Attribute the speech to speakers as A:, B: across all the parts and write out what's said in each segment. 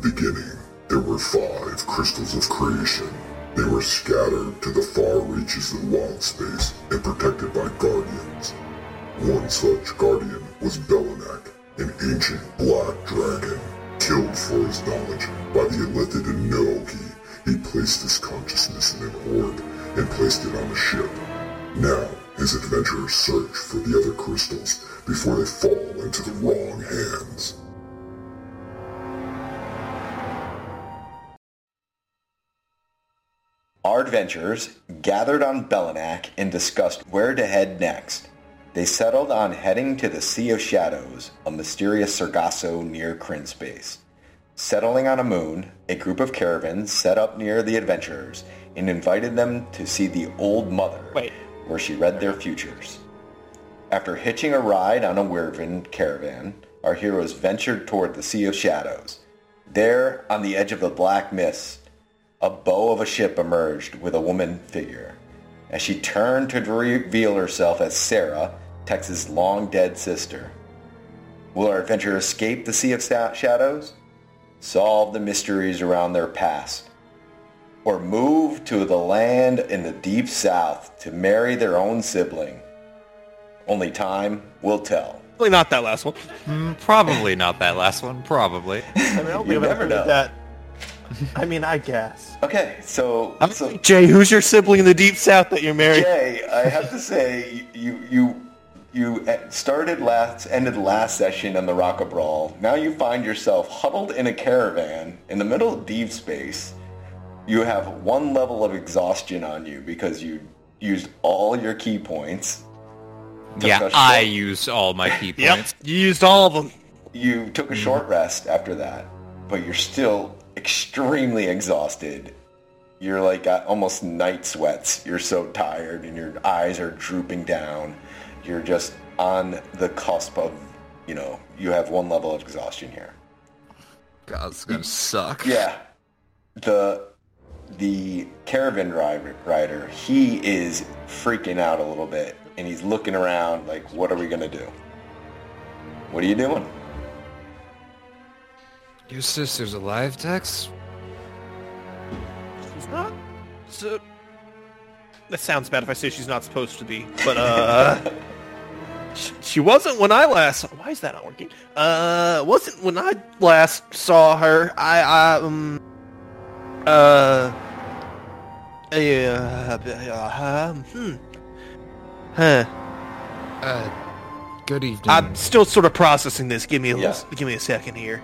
A: beginning, there were five crystals of creation. They were scattered to the far reaches of wild space and protected by guardians. One such guardian was Belinak, an ancient black dragon, killed for his knowledge by the Illithid and Neogi. He placed his consciousness in an orb and placed it on a ship. Now, his adventurers search for the other crystals before they fall into the wrong hands.
B: Adventurers gathered on Belinak and discussed where to head next. They settled on heading to the Sea of Shadows, a mysterious Sargasso near Krynn space. Settling on a moon, a group of caravans set up near the adventurers and invited them to see the Old Mother,
C: Wait.
B: where she read their futures. After hitching a ride on a Wyvern caravan, our heroes ventured toward the Sea of Shadows. There, on the edge of the black mist, a bow of a ship emerged with a woman figure. As she turned to reveal herself as Sarah, Tex's long-dead sister. Will our adventure escape the Sea of Shadows? Solve the mysteries around their past? Or move to the land in the deep south to marry their own sibling? Only time will tell.
C: Probably not that last one.
D: Mm, probably not that last one. Probably.
E: I mean, I don't
B: You
E: think I've
B: never
E: ever
B: know.
E: that. I mean, I guess.
B: Okay, so,
C: I'm
B: so
C: Jay, who's your sibling in the deep south that you're married?
B: Jay, I have to say, you you you started last, ended last session on the Rock Bral. Now you find yourself huddled in a caravan in the middle of deep space. You have one level of exhaustion on you because you used all your ki points.
D: Yeah, I
B: short-
D: use all my key
C: Yep.
D: points.
C: You used all of them.
B: You took a short rest after that, but you're still extremely exhausted. You're like almost night sweats. You're so tired and your eyes are drooping down. You're just on the cusp of, you know, you have one level of exhaustion here.
D: God, it's gonna suck.
B: Yeah. The the caravan driver rider, he is freaking out a little bit and he's looking around like what are we going to do? What are you doing?
D: Your sister's alive, Tex?
C: She's not. So, that sounds bad if I say she's not supposed to be, but uh, she, she wasn't when I last. Why is that not working? Uh, wasn't when I last saw her. I I um uh yeah uh, um, hmm huh.
D: Uh, good evening.
C: I'm still sort of processing this. Give me a
B: Yeah.
C: little, give me a second here.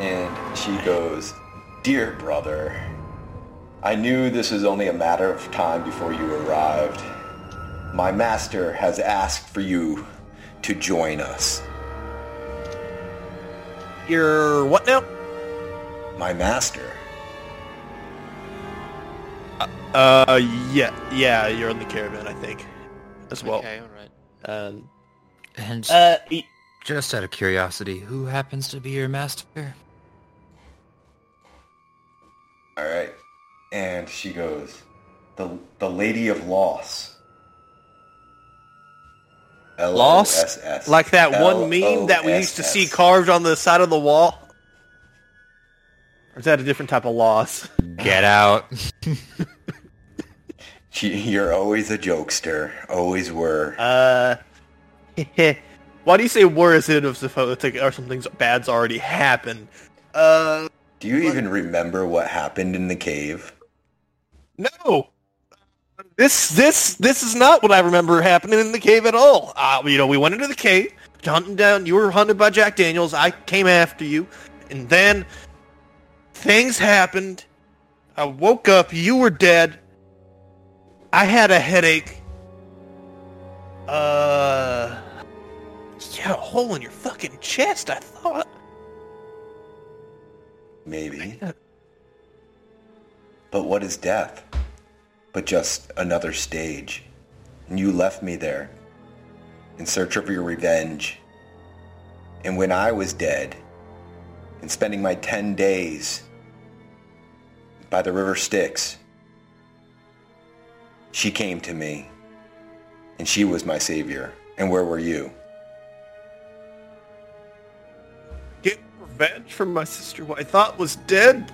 B: And she goes, Dear brother, I knew this was only a matter of time before you arrived. My master has asked for you to join us.
C: You're what now?
B: My master?
C: Uh, yeah, yeah, you're in the caravan, I think, as well.
F: Okay, all right.
C: Um,
D: and
C: uh, e-
D: just out of curiosity, who happens to be your master?
B: All right. And she goes, the, the Lady of Loss.
C: Loss?
B: L-O-S-S.
C: like that one meme that we used to see carved on the side of the wall. Or is that a different type of loss?
D: Get out.
B: You're always a jokester. Always were.
C: Uh, why do you say "were" as if it's like, or something bad's already happened? Uh,
B: Do you even remember what happened in the cave?
C: no. This this this is not what I remember happening in the cave at all. Uh, you know, we went into the cave, hunting down. You were hunted by Jack Daniels. I came after you, and then things happened. I woke up. You were dead. I had a headache. Uh, you had a hole in your fucking chest. I thought.
B: Maybe. But what is death? But just another stage. And you left me there in search of your revenge. And when I was dead and spending my 10 days by the river Styx, she came to me and she was my savior. And where were you?
C: Revenge for my sister who I thought was dead.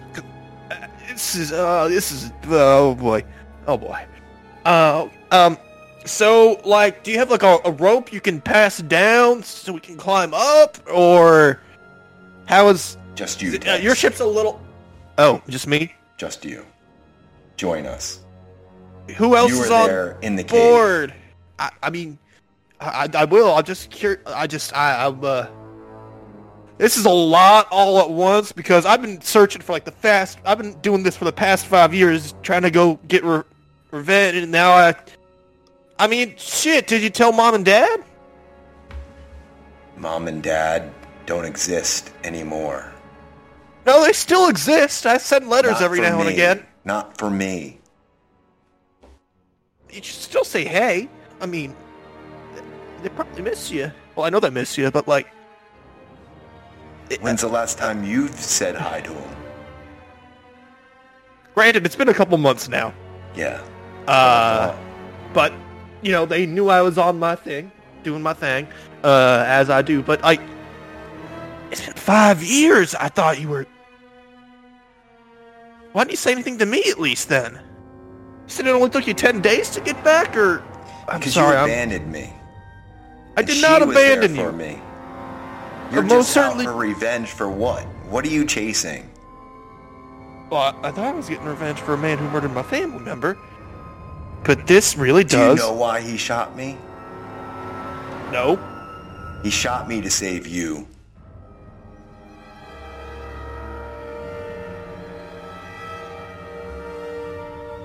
C: Uh, This is uh this is oh boy. Oh boy. Uh um so like do you have like a, a rope you can pass down so we can climb up or how is
B: Just you.
C: uh, your ship's a little Oh, just me?
B: Just you. Join us.
C: Who else
B: you
C: is on
B: there in the cave.
C: board? I, I mean I, I I will. I'm just cur- I just I I'm uh this is a lot all at once because I've been searching for like the fast. I've been doing this for the past five years, trying to go get re- revenge, and now I. I mean, shit. Did you tell mom and dad?
B: Mom and dad don't exist anymore.
C: No, they still exist. I send letters
B: Not
C: every now and again.
B: Not for me.
C: You should still say hey. I mean, they probably miss you. Well, I know they miss you, but like,
B: When's the last time you've said hi to him?
C: granted, it's been a couple months now.
B: Yeah.
C: Uh, but you know they knew I was on my thing, doing my thing, uh, as I do. But like, it's been five years. I thought you were. Why didn't you say anything to me at least then? You said it only took you ten days to get back, or I'm
B: Because
C: sorry,
B: you
C: I'm,
B: abandoned me.
C: I did not abandon
B: for
C: you.
B: me. You're
C: most
B: just
C: certainly-
B: out for revenge for what? What are you chasing?
C: Well, I thought I was getting revenge for a man who murdered my family member, but this really
B: Do
C: does.
B: Do you know why he shot me?
C: No.
B: He shot me to save you.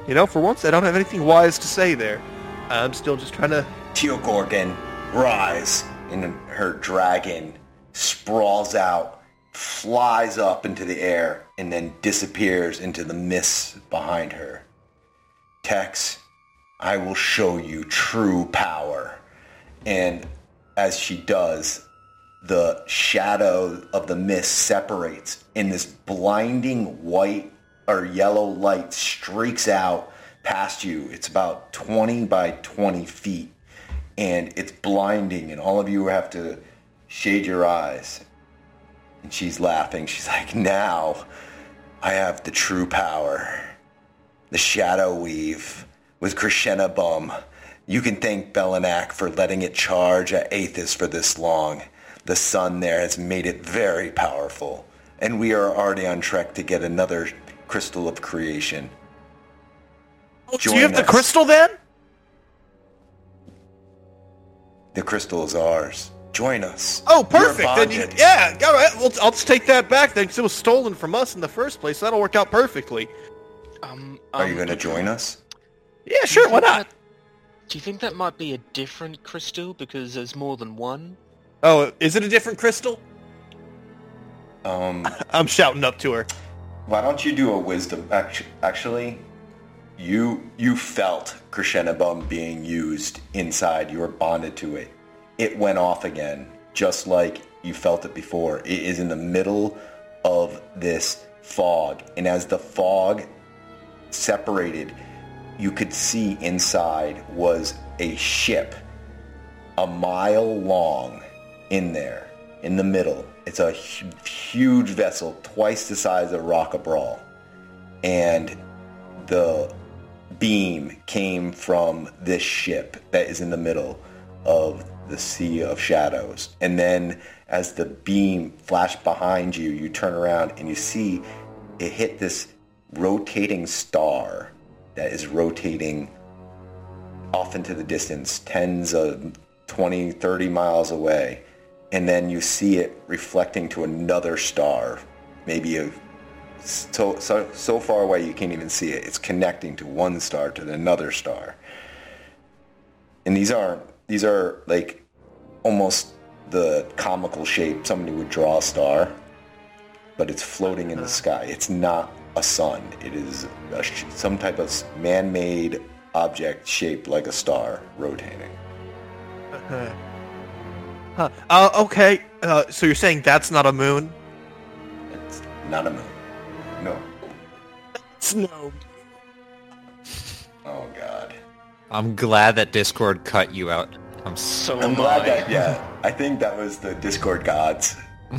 C: You know, for once, I don't have anything wise to say there. I'm still just trying to.
B: Teal Gorgon, rise. in her dragon sprawls out, flies up into the air, and then disappears into the mists behind her. Tex, I will show you true power. And as she does, the shadow of the mist separates, and this blinding white or yellow light streaks out past you. It's about 20 by 20 feet, and it's blinding, and all of you have to shade your eyes. And she's laughing. She's like, now I have the true power. The Shadow Weave with Krishna Bum. You can thank Belinak for letting it charge at Aethys for this long. The sun there has made it very powerful. And we are already on track to get another crystal of creation. Join
C: you have the crystal then?
B: The crystal is ours. Join us.
C: Oh, perfect. Then you, yeah, all right. Well, I'll just take that back then, because it was stolen from us in the first place. So that'll work out perfectly.
F: Um,
B: Are you
F: um,
B: going to join us?
C: Yeah, sure. Why not?
F: that- do you think that might be a different crystal because there's more than one?
C: Oh, is it a different crystal?
B: Um,
C: I'm shouting up to her.
B: Why don't you do a wisdom? actu- Actually, you you felt Crescenabum being used inside. You were bonded to it. It went off again, just like you felt it before. It is in the middle of this fog, and as the fog separated, you could see inside was a ship, a mile long, in there, in the middle. It's a huge vessel, twice the size of Rock of Bral. And the beam came from this ship that is in the middle of the Sea of Shadows. And then as the beam flashed behind you, you turn around and you see it hit this rotating star that is rotating off into the distance, tens of 20, 30 miles away. And then you see it reflecting to another star, maybe a so, so so far away you can't even see it. It's connecting to one star to another star. And these aren't these are like almost the comical shape somebody would draw a star, but it's floating in the sky. It's not a sun. It is a, sh- some type of man-made object shaped like a star rotating.
C: Huh. Uh, okay. Uh, so you're saying that's not a moon?
B: It's not a moon. No.
C: It's No.
B: Oh.
D: I'm glad that Discord cut you out. I'm so
F: So
B: I'm glad
F: I.
B: that yeah. I think that was the Discord gods.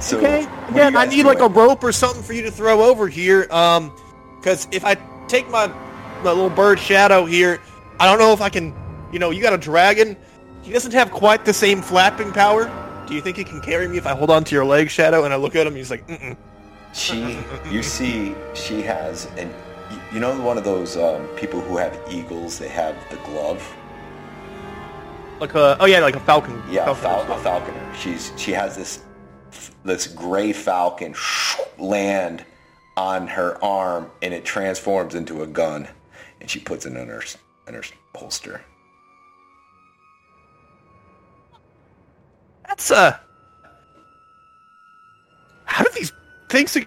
B: So,
C: okay.
B: what are you
C: Again, I
B: guys
C: need like a rope or something for you to throw over here. Um, because if I take my my little bird shadow here, I don't know if I can. You know, you got a dragon. He doesn't have quite the same flapping power. Do you think he can carry me if I hold on to your leg, Shadow? And I look at him. He's like, Mm-mm.
B: She, you see, she has an. You know, one of those um, people who have eagles. They have the glove.
C: like a oh yeah, like a falcon.
B: Yeah, a,
C: falcon.
B: fal- a falconer. She's she has this this gray falcon land on her arm, and it transforms into a gun, and she puts it in her in her holster.
C: That's uh. How do these things?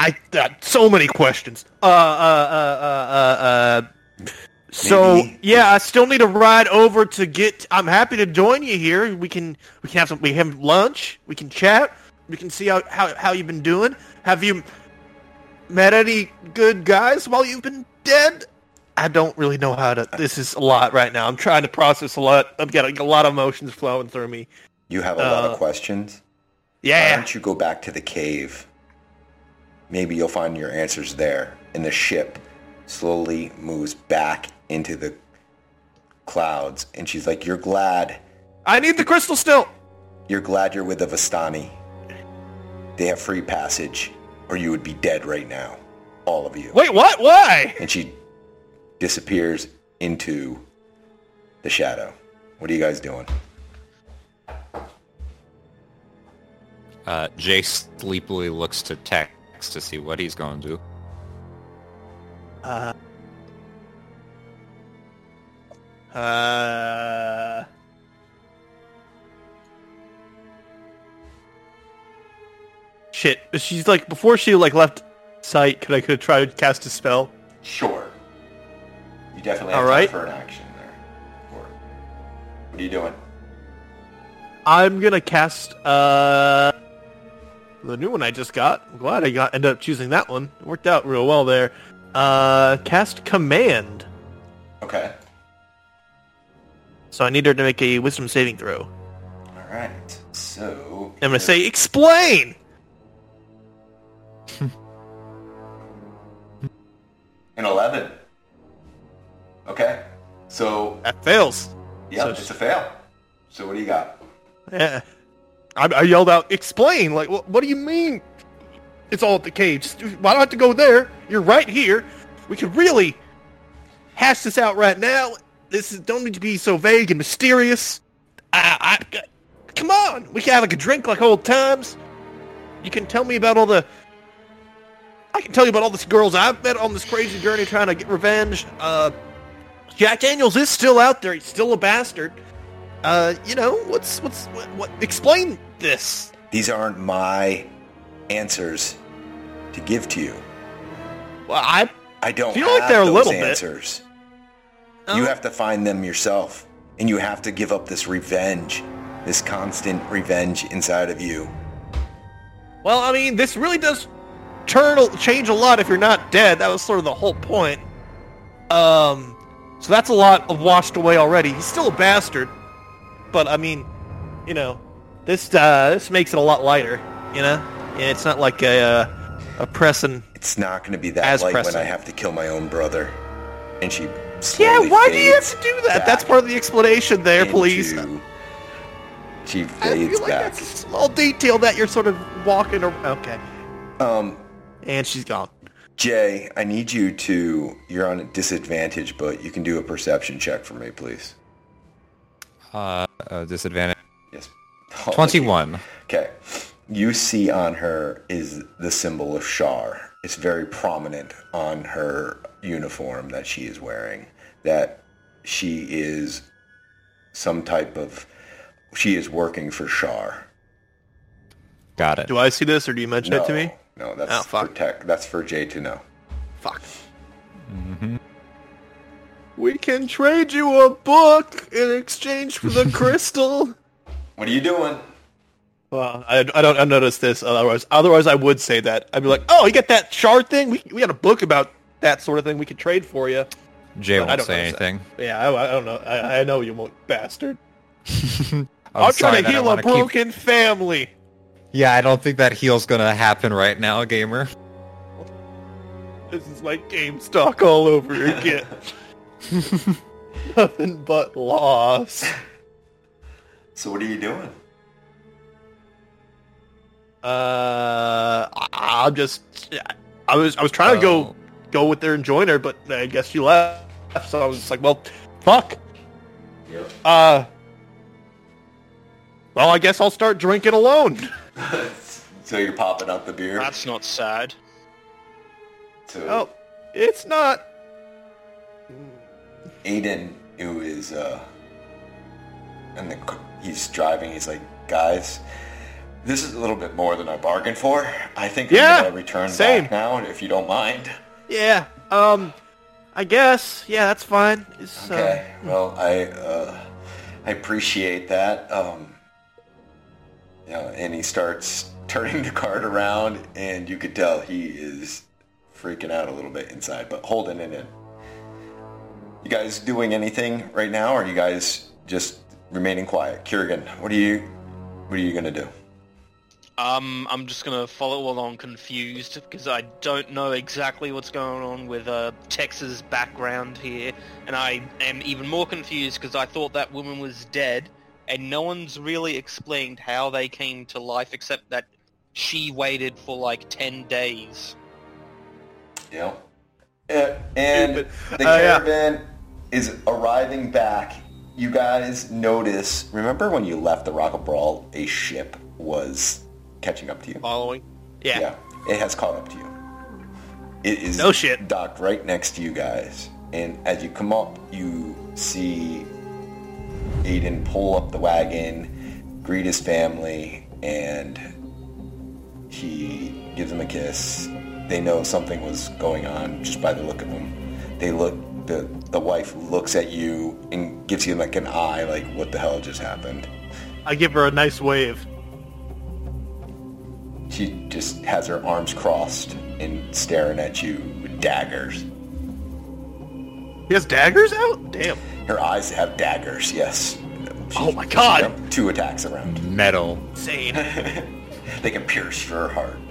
C: I got so many questions. Uh, uh, uh, uh, uh, uh. So
B: Maybe-
C: yeah, I still need a ride over to get. I'm happy to join you here. We can we can have some. We have lunch. We can chat. We can see how how, how you've been doing. Have you met any good guys while you've been dead? I don't really know how to. This is a lot right now. I'm trying to process a lot. I've got a, a lot of emotions flowing through me.
B: You have a lot
C: Uh,
B: of questions.
C: Yeah.
B: Why don't you go back to the cave? Maybe you'll find your answers there. And the ship slowly moves back into the clouds. And she's like, You're glad.
C: I need the crystal still.
B: You're glad you're with the Vistani. They have free passage, or you would be dead right now. All of you.
C: Wait, what? Why?
B: And she disappears into the shadow. What are you guys doing?
D: Uh, Jay sleepily looks to Tex to see what he's going to do.
C: Uh. Uh. Shit. She's like before she like left sight. Could I could try to cast a spell?
B: Sure. You definitely
C: All
B: have
C: right.
B: time for an action there. Or- What are you doing?
C: I'm gonna cast uh the new one I just got. I'm glad I got ended up choosing that one. It worked out real well there. Uh, cast command.
B: Okay.
C: So I need her to make a wisdom saving throw.
B: All right. So
C: I'm gonna say explain.
B: an eleven. Okay. So
C: That fails.
B: yeah,
C: So-
B: it's a fail. So what do you got?
C: Yeah. I, I yelled out, explain. Like, what, what do you mean? It's all at the cage. Just- Why do I have to go there? You're right here. We could really hash this out right now. This is, don't need to be so vague and mysterious. I, I, come on. We can have like a drink like old times. You can tell me about all the. I can tell you about all the girls I've met on this crazy journey trying to get revenge. Uh, Jack Daniels is still out there. He's still a bastard. Uh, you know, what's what's what, what explain this?
B: These aren't my answers to give to you.
C: Well, I
B: I don't
C: Feel like they're a little bit.
B: answers. You
C: Oh.
B: have to find them yourself, and you have to give up this revenge, this constant revenge inside of you.
C: well, I mean, this really does turn change a lot if you're not dead. That was sort of the whole point. Um, so that's a lot of washed away already. He's still a bastard, but I mean, you know, this uh, this makes it a lot lighter. You know, yeah, it's not like a uh, a pressing.
B: It's not going to be that light when. I have to kill my own brother. And she
C: Yeah, why do you have to do that? That's part of the explanation there, please.
B: She
C: I
B: fades
C: feel like
B: back.
C: that's a small detail that you're sort of walking around. Okay.
B: Um,
C: And she's gone.
B: Jay, I need you to. You're on a disadvantage, but you can do a perception check for me, please.
D: Uh, uh disadvantage.
B: Yes. Oh,
D: 21.
B: Okay. You see on her is the symbol of Shar. It's very prominent on her uniform that she is wearing. That she is some type of. She is working for Shar.
D: Got it.
C: Do I see this, or do you mention
B: no,
C: it to me?
B: No, that's
C: Oh, fuck.
B: for tech. That's for Jay to know.
C: Fuck. We can trade you a book in exchange for the crystal.
B: What are you doing?
C: Well, I, I don't I noticed this. Otherwise, otherwise I would say that. I'd be like, "Oh, you get that shard thing? We we got a book about that sort of thing. We could trade for you."
D: Jay
C: I
D: won't
C: don't
D: say
C: notice that.
D: anything.
C: Yeah, I, I don't know. I, I know you won't, bastard. I'm, trying to heal a
D: wanna keep-
C: broken family.
D: Yeah, I don't think that heal's gonna happen right now, gamer.
C: This is like game stock all over again. Nothing but loss.
B: So what are you doing?
C: Uh, I- I'm just. I was I was trying to go
D: Oh.
C: go with her and join her, but I guess she left. So I was just like, well, fuck.
B: Yep.
C: Uh. Well, I guess I'll start drinking alone.
B: so you're popping out the beer.
F: That's not sad.
B: So
C: Oh, it's not.
B: Aiden, who is uh, and the he's driving. He's like, guys, this is a little bit more than I bargained for. I think
C: Yeah,
B: I'm gonna return
C: same.
B: back now, if you don't mind.
C: Yeah. Um. I guess. Yeah, that's fine. It's,
B: Okay. Well, I uh, I appreciate that. Um, yeah, and he starts turning the cart around, and you could tell he is freaking out a little bit inside, but holding it in. You guys doing anything right now, or are you guys just remaining quiet? Kurgan, what are you what are you gonna do?
F: Um, I'm just gonna follow along confused because I don't know exactly what's going on with uh, Tex's background here, and I am even more confused because I thought that woman was dead, and no one's really explained how they came to life except that she waited for like ten days.
B: Yeah. know? Uh, and
C: Stupid.
B: the
C: Uh, yeah.
B: Is arriving back. You guys notice, remember when you left the Rock of Bral, a ship was catching up to you?
C: following. Yeah.
B: Yeah, it has caught up to you. It is
C: No shit.
B: docked right next to you guys. And as you come up, you see Aiden pull up the wagon, greet his family, and he gives them a kiss. They know something was going on just by the look of them. They look, the, the wife looks at you and gives you like an eye, like, what the hell just happened?
C: I give her a nice wave.
B: She just has her arms crossed and staring at you with daggers.
C: He has daggers out. Damn.
B: Her eyes have daggers, yes. She-
C: Oh my God.
B: Two attacks around.
D: Metal.
C: Insane.
B: They can pierce your heart.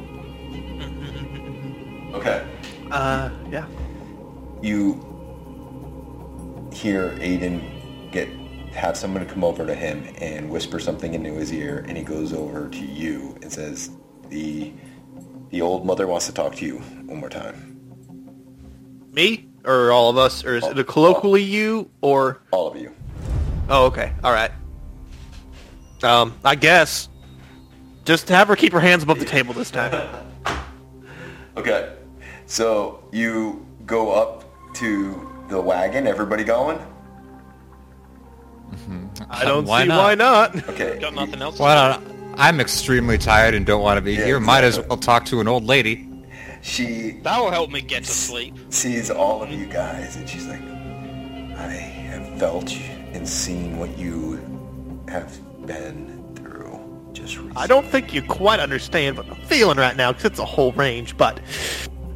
B: Okay.
C: uh. Yeah.
B: You hear Aiden get have someone come over to him and whisper something into his ear, and he goes over to you and says, "The the old mother wants to talk to you one more time.
C: Me or all of us, or is it a colloquially you or?
B: All of you."
C: Oh, okay. All right. Um, I guess. Just have her keep her hands above the table this time.
B: Okay. So you go up to the wagon. Everybody going? Mm-hmm.
C: I don't
D: Why
C: see
D: not?
C: why not.
B: Okay.
F: Got nothing else. to
D: Why not? I'm extremely tired and don't want to be
B: Yeah,
D: here. Might as well talk to an old lady.
B: She.
F: That will help me get to sleep.
B: sees all of you guys and she's like, I have felt and seen what you have been through just recently.
C: I don't think you quite understand what I'm feeling right now, because it's a whole range. But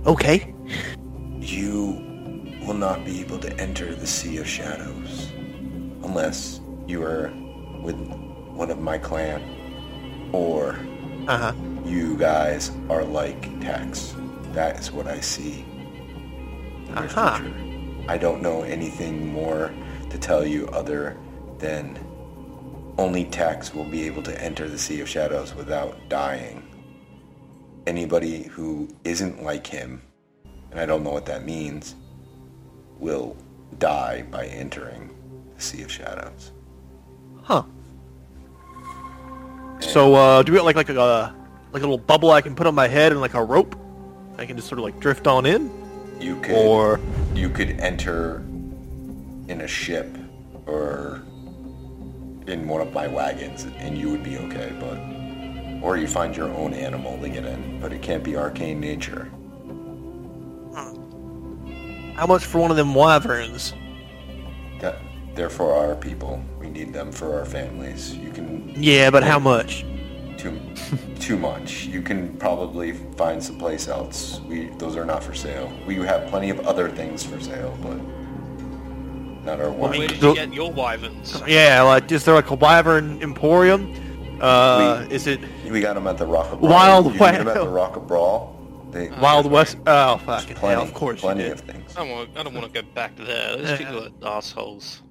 C: okay.
B: You will not be able to enter the Sea of Shadows unless you are with one of my clan or
C: Uh huh.
B: you guys are like Tex. That is what I see. in your
C: Uh-huh.
B: future. I don't know anything more to tell you other than only Tex will be able to enter the Sea of Shadows without dying. Anybody who isn't like him, and I don't know what that means, will die by entering the Sea of Shadows.
C: Huh. So, uh, do we got like like a like a little bubble I can put on my head and like a rope? I can just sort of like drift on in,
B: You could
C: or
B: you could enter in a ship or in one of my wagons and you would be okay, but or you find your own animal to get in, but it can't be arcane nature.
C: How much for one of them wyverns?
B: That they're for our people. We need them for our families. You can
C: Yeah, but how much?
B: too too much. You can probably find someplace else. We those are not for sale. We have plenty of other things for sale, but not our
F: Where did you get your wyverns?
C: Yeah, like is there like a wyvern emporium? Uh, is it
B: We got them at the Rock of Bral.
C: Wild
B: you can get 'em at the Rock of Bral. They,
C: Wild West? Oh,
B: there's
C: fucking
B: plenty,
C: hell! Of course
B: plenty of things.
F: I don't want. I don't want to go back there. Those
C: Yeah.
F: people are assholes.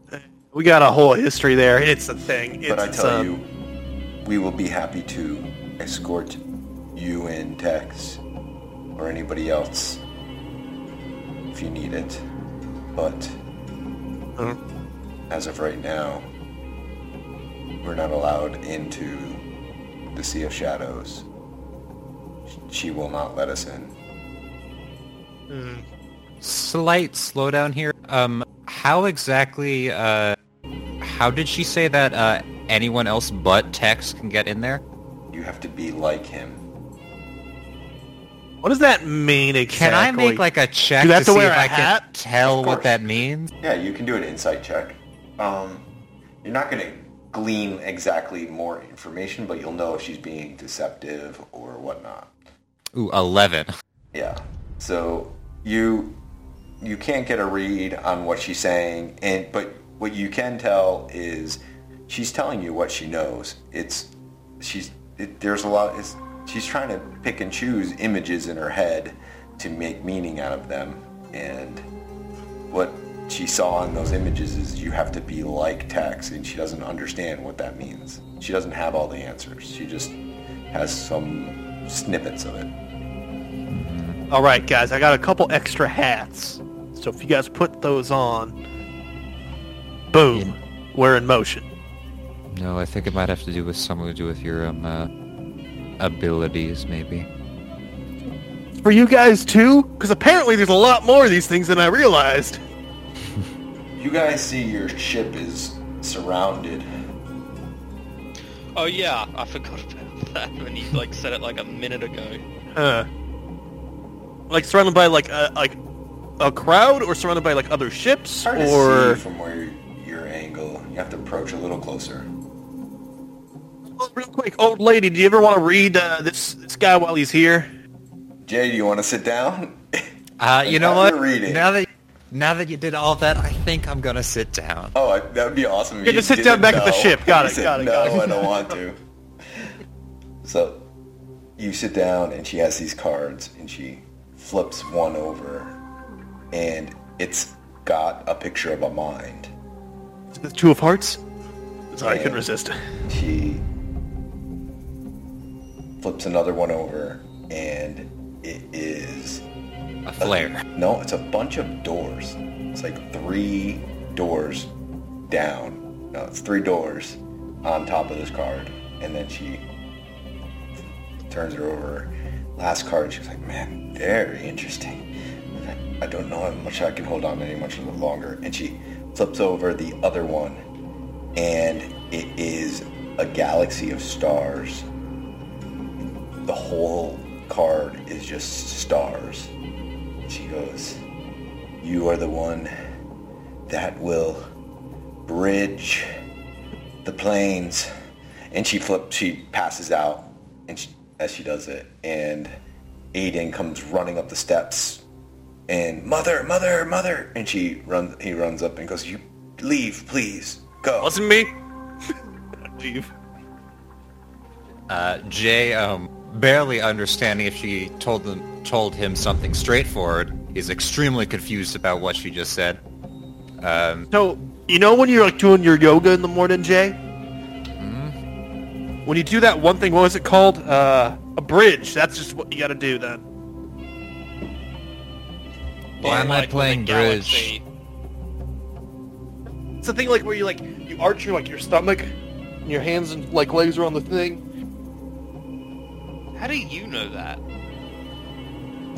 C: We got a whole history there. It's a thing. It's,
B: But I tell
C: um,
B: you, we will be happy to escort you and Tex or anybody else if you need it. But
C: uh,
B: as of right now, we're not allowed into the Sea of Shadows. She will not let us in.
D: Slight slowdown here. Um, how exactly? Uh, how did she say that? Uh, anyone else but Tex can get in there?
B: You have to be like him.
C: what does that mean exactly?
D: Can I make like a check
C: Do you have
D: to,
C: to
D: see if
C: a
D: I
C: hat?
D: can tell what that means?
B: Yeah, you can do an insight check. Um, you're not going to glean exactly more information, but you'll know if she's being deceptive or whatnot.
D: Ooh, eleven.
B: Yeah. So you you can't get a read on what she's saying, and but what you can tell is she's telling you what she knows. It's she's it, there's a lot. It's, she's trying to pick and choose images in her head to make meaning out of them, and what she saw in those images is you have to be like Tex, and she doesn't understand what that means. She doesn't have all the answers. She just has some snippets of it.
C: All right, guys. I got a couple extra hats. So if you guys put those on, boom, we're in motion.
D: No, I think it might have to do with something to do with your um uh, abilities, maybe.
C: For you guys too, because apparently there's a lot more of these things than I realized.
B: You guys see your ship is surrounded.
F: Oh yeah, I forgot about that when you like said it like a minute ago.
C: Uh, like surrounded by like a like a crowd, or surrounded by like other ships,
B: Hard to
C: or
B: see from where your angle. You have to approach a little closer.
C: Oh, real quick, old lady, do you ever want to read uh, this this guy while he's here?
B: Jay, do you want to sit down?
D: Uh, you know what?
B: her read it.
D: Now that now that you did all that, I think I'm gonna sit down.
B: Oh, that would be awesome. if
C: Yeah,
B: you
C: just sit down back at the ship. Got it, got it,
B: No,
C: got it."
B: I don't want to. So, you sit down, and she has these cards, and she flips one over, and it's got a picture of a mind.
C: The Two of Hearts. Sorry, I couldn't resist.
B: She flips another one over, and it is
D: A flare.
B: No, it's a bunch of doors. It's like three doors down. No, it's three doors on top of this card. And then she turns her over. Last card, she's like, man, very interesting. I, don't know how much I can hold on any much longer. And she flips over the other one. And it is a galaxy of stars. The whole card is just stars. She goes, You are the one that will bridge the planes. And she flips, she passes out and she, as she does it. And Aiden comes running up the steps and, Mother, Mother, Mother. And she runs, he runs up and goes, You leave, please. Go.
C: Wasn't me. Leave.
D: Uh, Jay, um, barely understanding if she told them told him something straightforward, is extremely confused about what she just said. Um,
C: So you know when you're like doing your yoga in the morning, Jay? When you do that one thing, what was it called? Uh, a bridge. That's just what you got to do then.
D: Why
F: Or
D: am I
F: like with a
D: playing bridge?
C: It's the thing like where you like you arch your like your stomach, and your hands and like legs are on the thing.
F: How do you know that?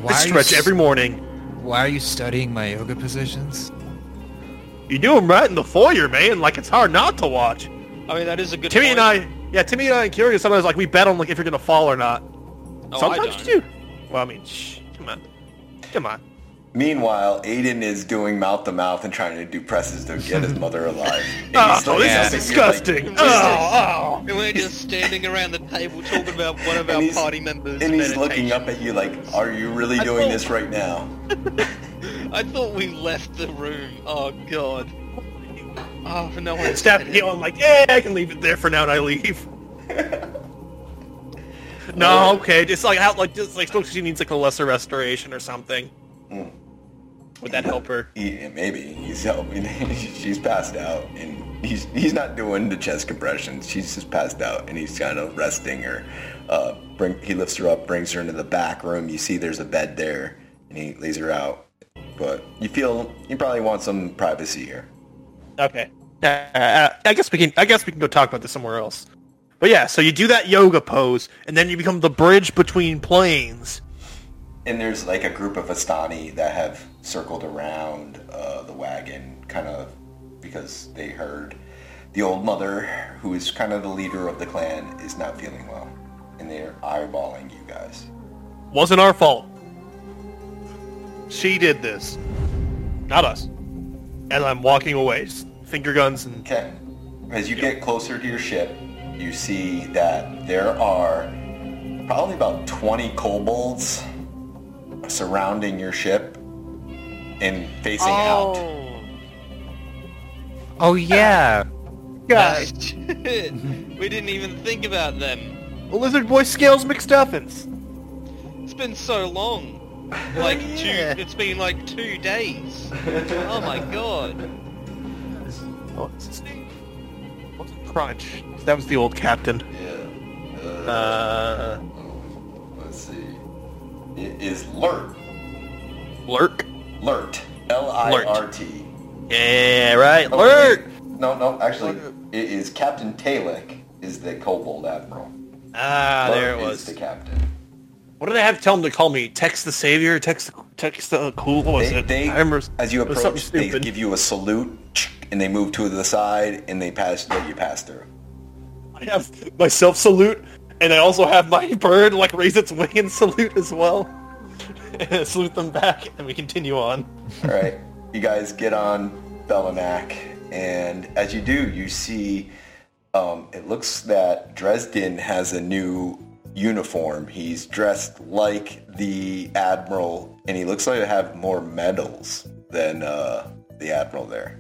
D: why
C: I
D: are you
C: stretch every morning.
D: Why are you studying my yoga positions?
C: You do them right in the foyer, man. Like it's hard not to watch.
F: I mean, that is a good.
C: Timmy
F: point.
C: and I, yeah, Timmy and I and Curious sometimes like we bet on like if you're gonna fall or not.
F: Oh,
C: sometimes
F: don't.
C: you do. Well, I mean, shh, come on, come on.
B: Meanwhile, Aiden is doing mouth to mouth and trying to do presses to get his mother alive. And
C: Oh, this is
B: at you like-
C: disgusting.
F: Oh,
C: oh,
F: And we're just standing around the table talking about one of our party members.
B: and he's looking up at you like, "Are you really
F: I
B: doing
F: thought-
B: this right now?"
F: I thought we left the room. Oh god. Oh, no one
C: Stab you. I'm like, yeah, I can leave it there for now, and I leave. no, okay, just like how, like, just like, suppose she needs like a lesser restoration or something. Would that help her?
B: He, maybe he's helping. she's passed out, and he's he's not doing the chest compressions. She's just passed out, and he's kind of resting her. Uh, bring he lifts her up, brings her into the back room. You see, there's a bed there, and he lays her out. But you feel you probably want some privacy here.
C: Okay. Uh, I guess we can. I guess we can go talk about this somewhere else. But yeah, so you do that yoga pose, and then you become the bridge between planes.
B: And there's like a group of Vistani that have circled around uh, the wagon, kind of because they heard the old mother, who is kind of the leader of the clan, is not feeling well, and they're eyeballing you guys.
C: Wasn't our fault. She did this, not us. As I'm walking away, just finger guns and
B: Okay. As you get closer to your ship, you see that there are probably about 20 kobolds surrounding your ship and facing oh. out.
D: Oh yeah.
C: guys,
F: Shit. we didn't even think about them.
C: Lizard Boy Scales McStuffins.
F: It's been so long. Like
C: Yeah.
F: two. It's been like two days. Oh my god.
C: What's his name? Wasn't Crunch. That was the old captain.
B: Yeah.
C: Uh,
B: Let's see. It is Lurt.
C: Lurk.
B: Lurt. L-I-R-T.
C: Yeah, right.
B: Oh,
C: Lurk.
B: No, no, actually, it is Captain Talek is the kobold admiral.
C: Ah, there it was.
B: is the captain.
C: What do I have to tell them to call me? Tex the savior? Tex, Tex the cool? What was
B: They,
C: it?
B: they
C: I remember.
B: as you approach, they give you a salute, and they move to the side, and they pass, let you pass through.
C: I have my self salute, and I also have my bird like raise its wing and salute as well. and salute them back, and we continue on.
B: All right, you guys get on Belinak, and as you do, you see um, it looks that Dresden has a new uniform. He's dressed like the admiral, and he looks like to have more medals than uh, the admiral there.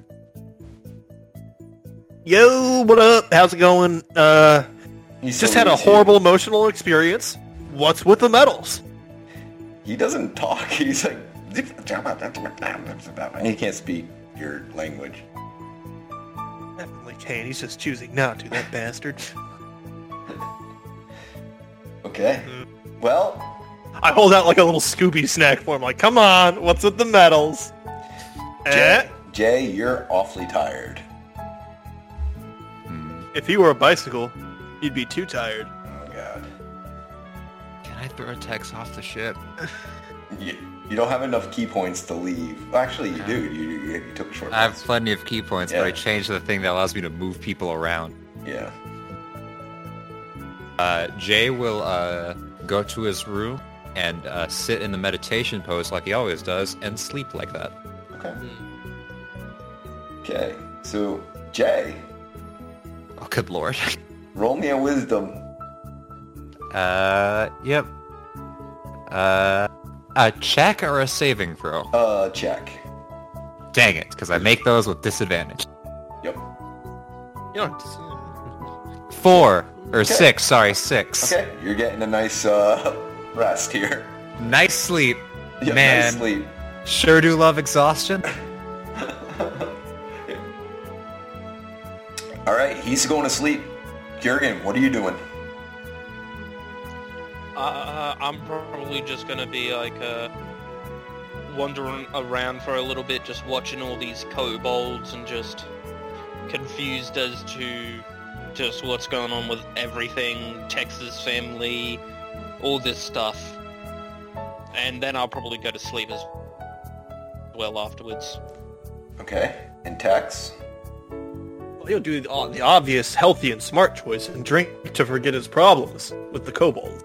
C: Yo, what up? How's it going? Uh,
B: He
C: just had a horrible emotional experience. What's with the medals?
B: He doesn't talk. He's like, he can't speak your language.
C: Definitely can't. He's just choosing not to. That bastard.
B: Okay. Well,
C: I hold out like a little Scooby snack for him. Like, come on, what's with the medals? Eh?
B: Jay, Jay, you're awfully tired.
C: If he were a bicycle, he'd be too tired.
B: Oh god.
D: Can I throw Tex off the ship?
B: You, you don't have enough ki points to leave. Well, actually, you do. You, you, you took a short
D: I have
B: rest.
D: plenty of ki points, but
B: Yeah.
D: I changed the thing that allows me to move people around.
B: Yeah.
D: Uh, Jay will uh, go to his room and uh, sit in the meditation pose like he always does and sleep like that.
B: Okay. Okay. So, Jay,
D: Oh, good lord.
B: roll me a wisdom.
D: Uh, yep. Uh, a check or a saving throw?
B: Uh, check.
D: Dang it, because I make those with disadvantage.
B: Yep.
C: You don't.
D: Four or
B: Okay.
D: six. Sorry, six.
B: Okay. You're getting a nice uh, rest here.
D: Nice sleep.
B: Yeah,
D: Man.
B: Nice sleep.
D: Sure do love exhaustion.
B: All right. He's going to sleep. Jurgen, what are you doing?
F: Uh, I'm probably just gonna be like uh, wandering around for a little bit, just watching all these kobolds and just confused as to just what's going on with everything, Tex's family, all this stuff. And then I'll probably go to sleep as well afterwards.
B: Okay. And Tex?
C: Well, he'll do the, the obvious, healthy, and smart choice and drink to forget his problems with the kobold.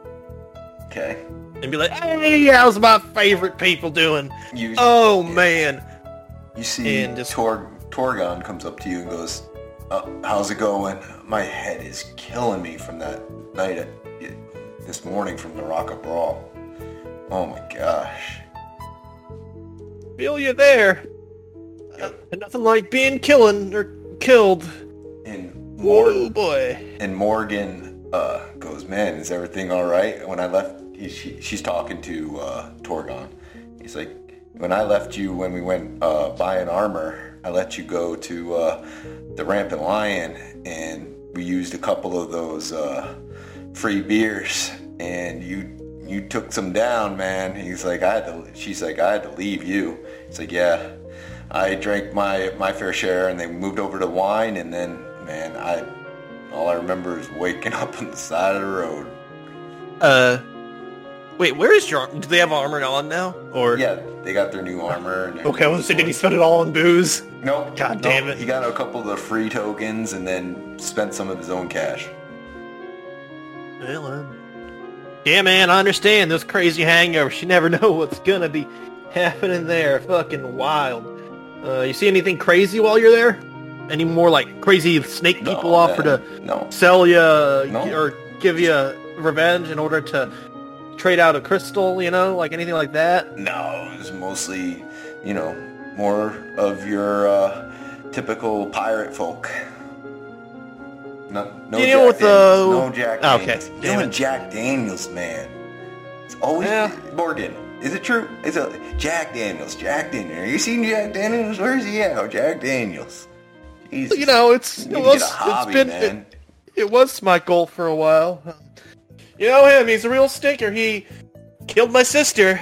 B: Okay.
C: And be like, hey, how's my favorite people doing?
B: You,
C: Oh, man.
B: You see
C: And just-
B: Tor- Torgon comes up to you and goes, uh, how's it going? My head is killing me from that night at, this morning from the Rock of Bral. Oh my gosh.
C: Feel you there. Uh, nothing like being killing or killed.
B: And
C: Oh
B: Morgan,
C: boy.
B: and Morgan uh, goes, man, is everything all right? When I left, he, she, she's talking to uh, Torgon. He's like, when I left you when we went uh, buying armor, I let you go to uh, the Rampant Lion, and we used a couple of those uh, free beers, and you you took some down, man. He's like, I had to. She's like, I had to leave you. He's like, yeah. I drank my my fair share, and they moved over to wine, and then, man, I all I remember is waking up on the side of the road.
C: Uh, wait, where is your? Do they have armor on now? Or
B: Yeah, they got their new armor. And
C: Okay, I was say, did he spend it all on booze?
B: Nope.
C: God damn
B: nope.
C: it.
B: He got a couple of the free tokens, and then spent some of his own cash.
C: Well, uh, yeah, man, I understand those crazy hangovers. You never know what's gonna be happening there. Fucking wild. Uh, you see anything crazy while you're there? Any more like crazy snake
B: No,
C: people offer to.
B: No.
C: sell you
B: No.
C: or give you revenge in order to trade out a crystal? You know, like anything like that?
B: No, it was mostly, you know, more of your uh, typical pirate folk. No, no
C: You
B: Jack
C: know with
B: Daniels.
C: the-
B: no Jack
C: Okay,
B: Daniels.
C: damn it.
B: Jack Daniels, man. It's always
C: Yeah.
B: Morgan. Is it true? It's a Jack Daniels. Jack Daniels. Have you seen Jack Daniels? Where's he at? Oh, Jack Daniels. Jesus.
C: You know, it's
B: You
C: it was
B: hobby,
C: it's been. It, it was my goal for a while. You know him? He's a real stinker. He killed my sister.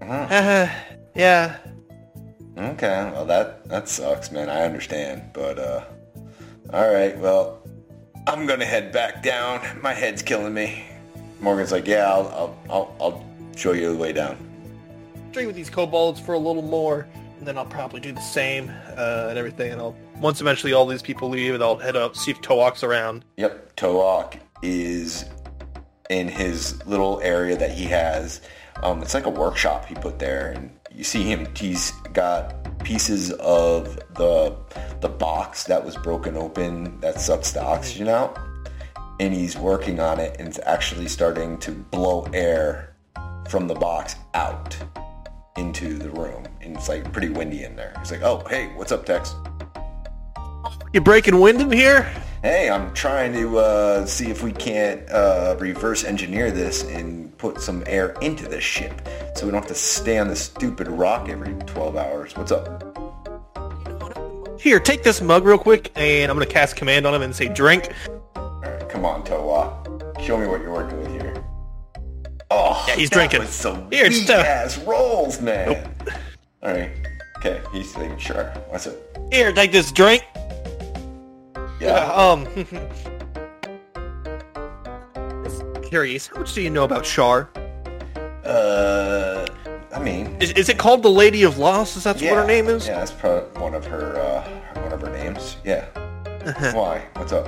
B: Uh-huh.
C: yeah.
B: Okay, well that that sucks, man. I understand, but uh, all right. Well, I'm gonna head back down. My head's killing me. Morgan's like, yeah, I'll I'll I'll, I'll show you the way down.
C: Drink with these kobolds for a little more, and then I'll probably do the same uh, and everything. And I'll once eventually all these people leave, and I'll head up see if Toak's around.
B: Yep, Toak is in his little area that he has. Um, it's like a workshop he put there, and you see him. He's got pieces of the the box that was broken open that sucks the oxygen out, and he's working on it, and it's actually starting to blow air from the box out into the room, and it's like pretty windy in there. He's like, "Oh, hey, what's up, Tex?"
C: You breaking wind in here?
B: Hey, I'm trying to uh, see if we can't uh, reverse engineer this and put some air into this ship so we don't have to stay on this stupid rock every 12 hours. What's up?
C: Here, take this mug real quick, and I'm gonna cast command on him and say drink.
B: Come on, Towa. Show me what you're working with here. Oh,
C: Yeah, he's
B: that
C: drinking.
B: was some
C: Here, it's tough.
B: ass rolls, man. All right. Okay, he's making sure. What's up?
C: Here, take this drink.
B: Yeah.
C: Um. Curious, how much do you know about Shar?
B: Uh, I mean,
C: Is, is it called the Lady of Loss? Is that what her name is?
B: Yeah, that's probably one of her uh, one of her names. Yeah. Why? What's up?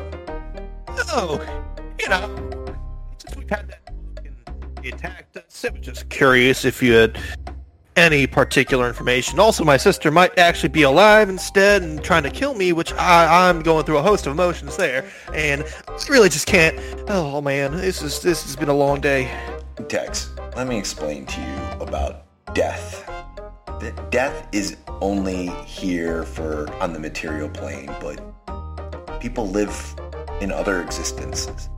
C: Oh, you know, since we've had that attacked us, was just curious if you had any particular information. Also, my sister might actually be alive instead and trying to kill me, which I, I'm going through a host of emotions there, and I really just can't. Oh man, this is this has been a long day.
B: Tex, let me explain to you about death. Th- Death is only here for on the material plane, but people live in other existences.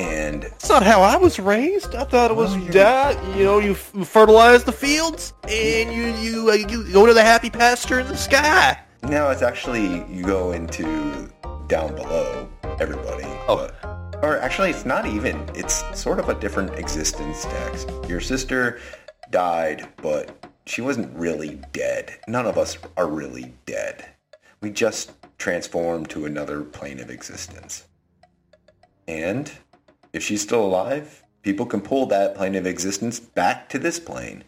B: And
C: That's not how I was raised. I thought it was
B: Well,
C: that you know you f- fertilize the fields and you you uh, you go to the happy pasture in the sky.
B: No, it's actually you go into down below everybody.
C: Oh.
B: But, or actually it's not even. It's sort of a different existence, Tex. Your sister died, but she wasn't really dead. None of us are really dead. We just transformed to another plane of existence. And if she's still alive, people can pull that plane of existence back to this plane.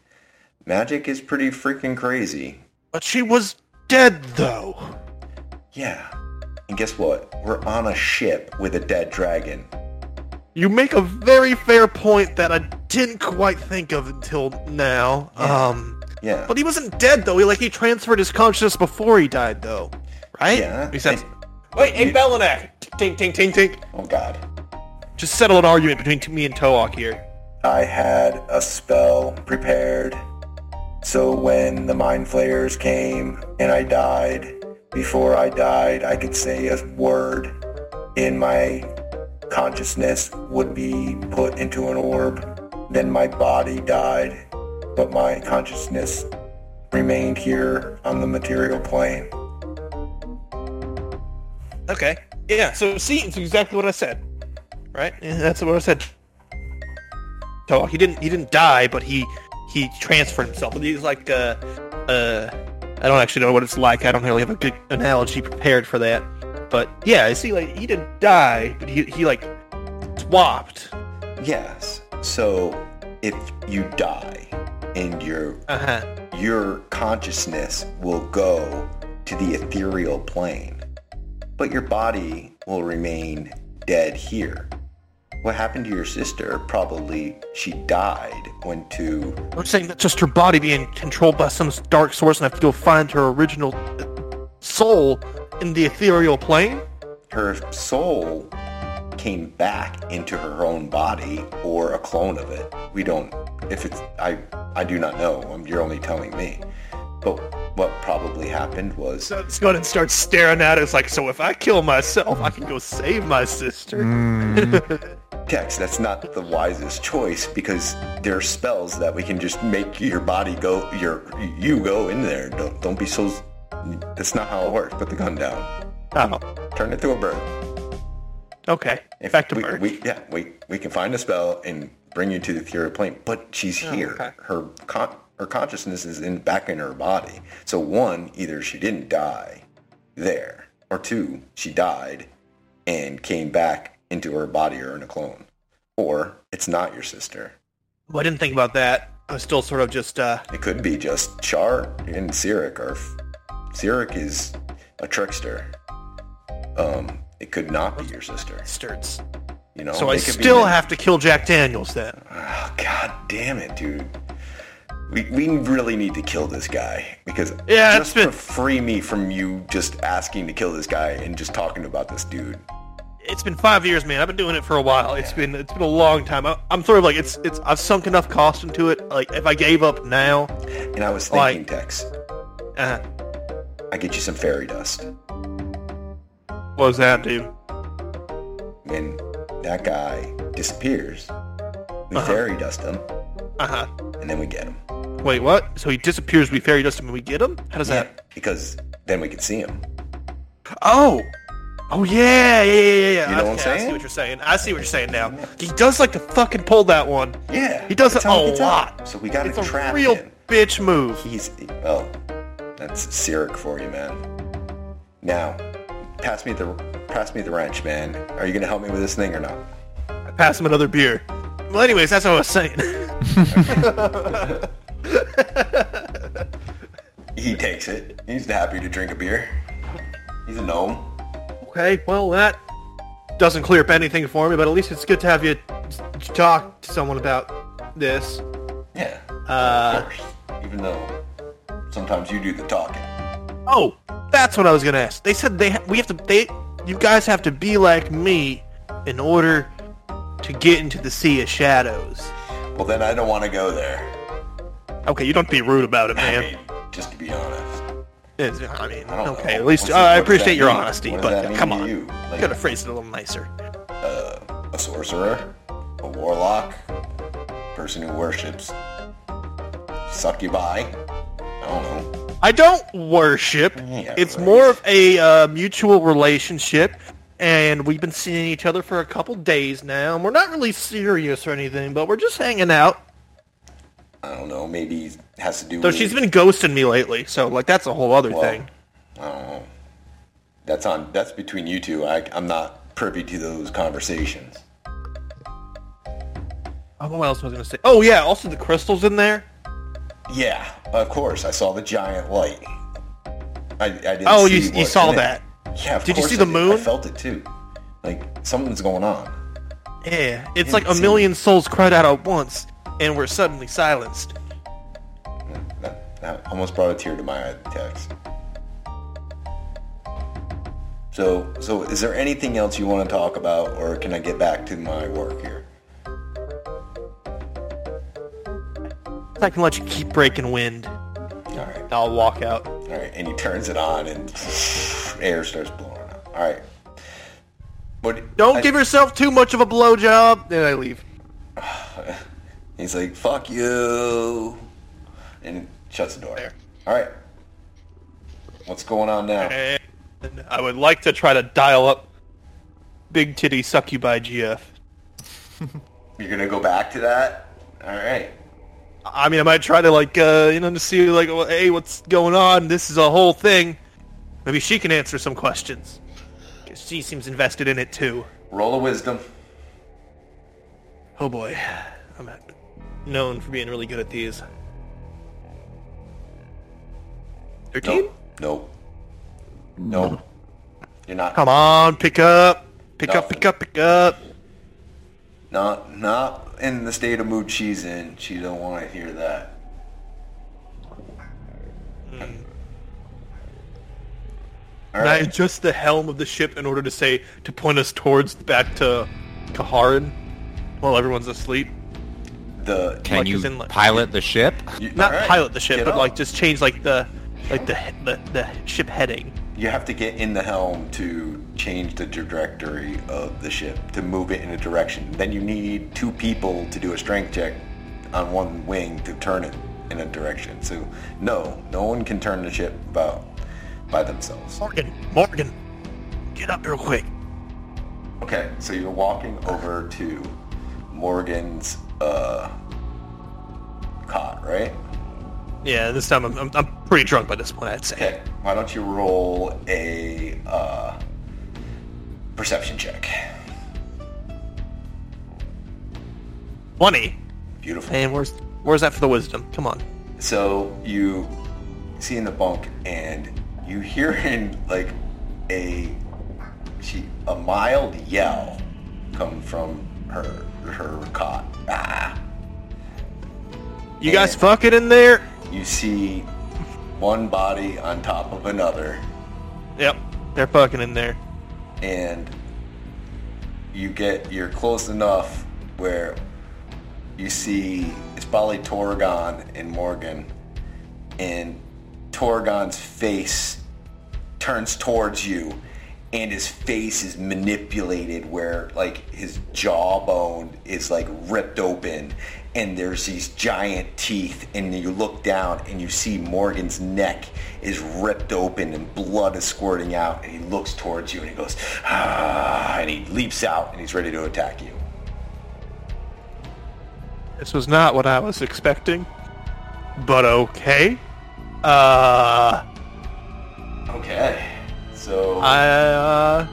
B: Magic is pretty freaking crazy.
C: But she was dead though.
B: Yeah. And guess what? We're on a ship with a dead dragon.
C: You make a very fair point that I didn't quite think of until now.
B: Yeah.
C: Um,
B: Yeah.
C: but he wasn't dead though. He like he transferred his consciousness before he died though, right?
B: Yeah.
C: He says,
B: And-
C: "Wait, hey Belinak, tink, tink, tink, tink.
B: oh god.
C: Just settle an argument between me and Toak here."
B: I had a spell prepared. So when the mind flayers came and I died, before I died, I could say a word in my consciousness would be put into an orb. Then my body died, but my consciousness remained here on the material plane.
C: Okay. Yeah. So see, it's exactly what I said. Right. Yeah, that's what I said. So he didn't he didn't die, but he he transferred himself. He's like uh uh I don't actually know what it's like. I don't really have a good analogy prepared for that. But yeah, I see like he didn't die, but he he like swapped.
B: Yes. So if you die and your
C: Uh-huh.
B: your consciousness will go to the ethereal plane, but your body will remain dead here. What happened to your sister? Probably she died, went to
C: I'm saying that just her body being controlled by some dark source and I have to go find her original soul in the ethereal plane?
B: her soul came back into her own body or a clone of it. We don't if it's I I do not know. Um, You're only telling me. But what probably happened was
C: So let's go ahead and start staring at it. It's like, so if I kill myself, I can go save my sister.
B: Tex, that's not the wisest choice because there are spells that we can just make your body go, your you go in there. Don't don't be so. That's not how it works. Put the gun down.
C: Oh,
B: Turn it to a bird.
C: okay.
B: If
C: Back to
B: we,
C: bird.
B: we yeah we we can find a spell and bring you to the ethereal plane, but she's oh, here.
C: okay.
B: Her con- her consciousness is in back in her body. So one, either she didn't die there, or two, she died and came back into her body or in a clone, or it's not your sister.
C: Well, I didn't think about that. I was still sort of just, uh,
B: It could be just Shar and Cyric, or Cyric is a trickster. Um, it could not be your sister.
C: sturts.
B: You know,
C: So I still have to kill Jack Daniels then.
B: Oh, God damn it, dude. We, we really need to kill this guy because
C: Yeah, it's been-
B: free me from you just asking to kill this guy and just talking about this dude.
C: It's been five years, man. I've been doing it for a while. It's been it's been a long time. I, I'm sort of like it's it's I've sunk enough cost into it. Like if I gave up now,
B: And I was
C: Like-
B: thinking, Tex,
C: uh, huh.
B: I get you some fairy dust.
C: what was that, dude?
B: When that guy disappears, we
C: Uh-huh.
B: fairy dust him,
C: Uh huh.
B: and then we get him.
C: Wait, what? So he disappears. We fairy dust him and we get him. How does
B: Yeah,
C: that?
B: because then we can see him.
C: Oh. Oh yeah, yeah, yeah, yeah.
B: You know what I'm
C: Okay, I see what you're saying. I see what you're saying now. He does like to fucking pull that one.
B: Yeah,
C: He does it a lot.
B: So we got to trap
C: real
B: him.
C: bitch move.
B: He's oh, that's Cyric for you, man. Now, pass me the pass me the wrench, man. Are you gonna help me with this thing or not?
C: I pass him another beer. Well, anyways, that's what I was saying.
B: He takes it. He's happy to drink a beer. He's a gnome.
C: Okay, well that doesn't clear up anything for me, but at least it's good to have you talk to someone about this.
B: Yeah,
C: Uh,
B: of course. Even though sometimes you do the talking.
C: oh, that's what I was gonna ask. They said they ha- we have to they you guys have to be like me in order to get into the Sea of Shadows.
B: Well, then I don't want to go there.
C: Okay, you don't be rude about it,
B: I
C: man.
B: mean, just to be honest.
C: I mean,
B: I
C: okay, at least uh, I appreciate your
B: mean?
C: honesty, but come on,
B: you? Like-
C: gotta phrase it a little nicer.
B: uh, a sorcerer, a warlock, person who worships succubi. I don't know.
C: I don't worship.
B: Yeah,
C: it's
B: right.
C: more of a uh, mutual relationship, and we've been seeing each other for a couple days now. And we're not really serious or anything, but we're just hanging out.
B: I don't know. Maybe it has to do
C: Though
B: with.
C: she's been ghosting me lately, so like that's a whole other
B: well,
C: thing.
B: I don't know. That's on. That's between you two. I, I'm not privy to those conversations.
C: Oh, what else was I gonna say? Oh yeah, also the crystals in there.
B: Yeah, of course. I saw the giant light. I, I didn't.
C: Oh, you you saw
B: in it.
C: that?
B: Yeah. Of
C: Did you see
B: I
C: the
B: did.
C: moon?
B: I felt it too. Like something's going on.
C: Yeah, it's like a million souls cried out at once, and we're suddenly silenced.
B: That, that almost brought a tear to my eye, Tex. So, so is there anything else you want to talk about, or can I get back to my work here?
C: I can let you keep breaking wind.
B: All right.
C: I'll walk out.
B: All right, and he turns it on, and air starts blowing out. All right. What?
C: Don't
B: I-
C: give yourself too much of a blowjob. Then I leave.
B: He's like, "Fuck you," and shuts the door. All right. What's going on now?
C: And I would like to try to dial up Big Titty Succubi GF.
B: You're gonna go back to that? All right.
C: I mean, I might try to like, uh, you know, to see like, well, hey, what's going on? This is a whole thing. Maybe she can answer some questions she seems invested in it too.
B: Roll a wisdom.
C: Oh boy, I'm known for being really good at these. Thirteen?
B: Nope. Nope. Nope. You're not.
C: Come on, pick up, pick up, pick up, pick up.
B: Not not in the state of mood she's in. She don't want to hear that. Hmm. All
C: And I adjust the helm of the ship in order to say to point us towards back to Kaharin while everyone's asleep.
B: The
D: Can
C: Like,
D: you
C: as in, like-
D: pilot the ship?
B: you,
C: Not
B: all right,
C: pilot the ship, but
B: up.
C: like just change like the like the the, the ship heading.
B: you have to get in the helm to change the trajectory of the ship to move it in a direction. Then you need two people to do a strength check on one wing to turn it in a direction. So no, no one can turn the ship about by themselves.
C: Morgan, Morgan, get up real quick.
B: Okay, so you're walking over to Morgan's uh, cot, right?
C: Yeah, this time I'm, I'm, I'm pretty drunk by this point, I'd say.
B: Okay, why don't you roll a uh, perception check?
C: 20.
B: Beautiful.
C: And where's where's that for the wisdom? Come on.
B: So you see in the bunk, and you hear in like a she a mild yell come from her her cot. Ah!
C: You guys
B: And-
C: fucking in there?
B: You see one body on top of another,
C: Yep, they're fucking in there.
B: and you get you're close enough where you see it's probably Torgon and Morgan, and Torgon's face turns towards you, and his face is manipulated where like his jawbone is like ripped open, and there's these giant teeth, and you look down and you see Morgan's neck is ripped open and blood is squirting out, and he looks towards you and he goes ah, and he leaps out and he's ready to attack you.
C: This was not what I was expecting. But okay. Uh
B: Okay, so
C: I uh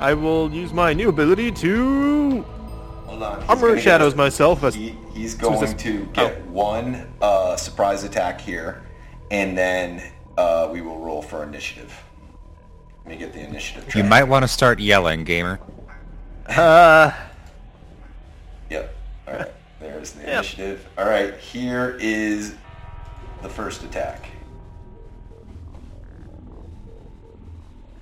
C: I will use my new ability to
B: hold on.
C: Armor shadows
B: get-
C: myself as
B: He, he's
C: soon as
B: going to get
C: oh.
B: one uh, surprise attack here, and then uh, we will roll for initiative. Let me get the initiative.
D: You might want to start yelling, gamer.
C: uh
B: Yep. All right. There's the
C: Yep.
B: initiative. All right. Here is the first attack.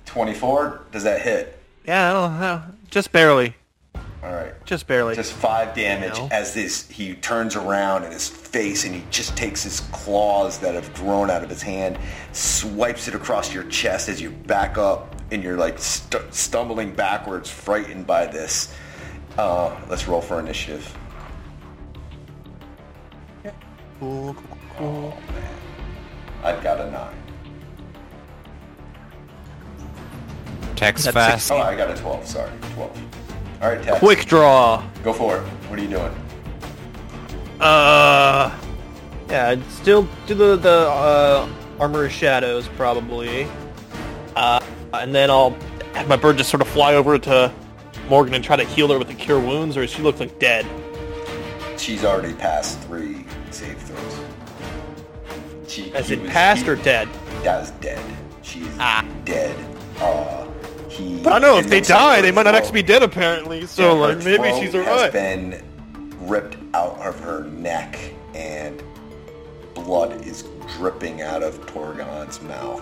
B: Twenty-four. Does that hit?
C: yeah, I don't know. Just barely.
B: All right.
C: Just barely.
B: Just five damage
C: No.
B: as this he turns around in his face and he just takes his claws that have grown out of his hand, swipes it across your chest as you back up and you're like st- stumbling backwards, frightened by this. Uh, let's roll for initiative.
C: Cool, cool, cool.
B: I've got a nine.
D: Text
C: That's
D: fast.
C: six.
B: Oh, I got a twelve. Sorry, twelve. All right, Tex.
C: Quick draw.
B: Go for it. What are you doing?
C: Uh Yeah, I'd still do the the uh armor of shadows probably. Uh and then I'll have my bird just sort of fly over to Morgan and try to heal her with the cure wounds, or she looks like dead.
B: She's already passed three save throws. She,
C: As
B: he
C: in
B: was-
C: passed
B: he-
C: or dead?
B: That was dead. She's
C: Ah.
B: dead. Uh, he.
C: But I know if they die, they might not actually be dead apparently. So
B: yeah,
C: like maybe
B: throat
C: she's
B: has been ripped out of her neck, and blood is dripping out of Torgon's mouth.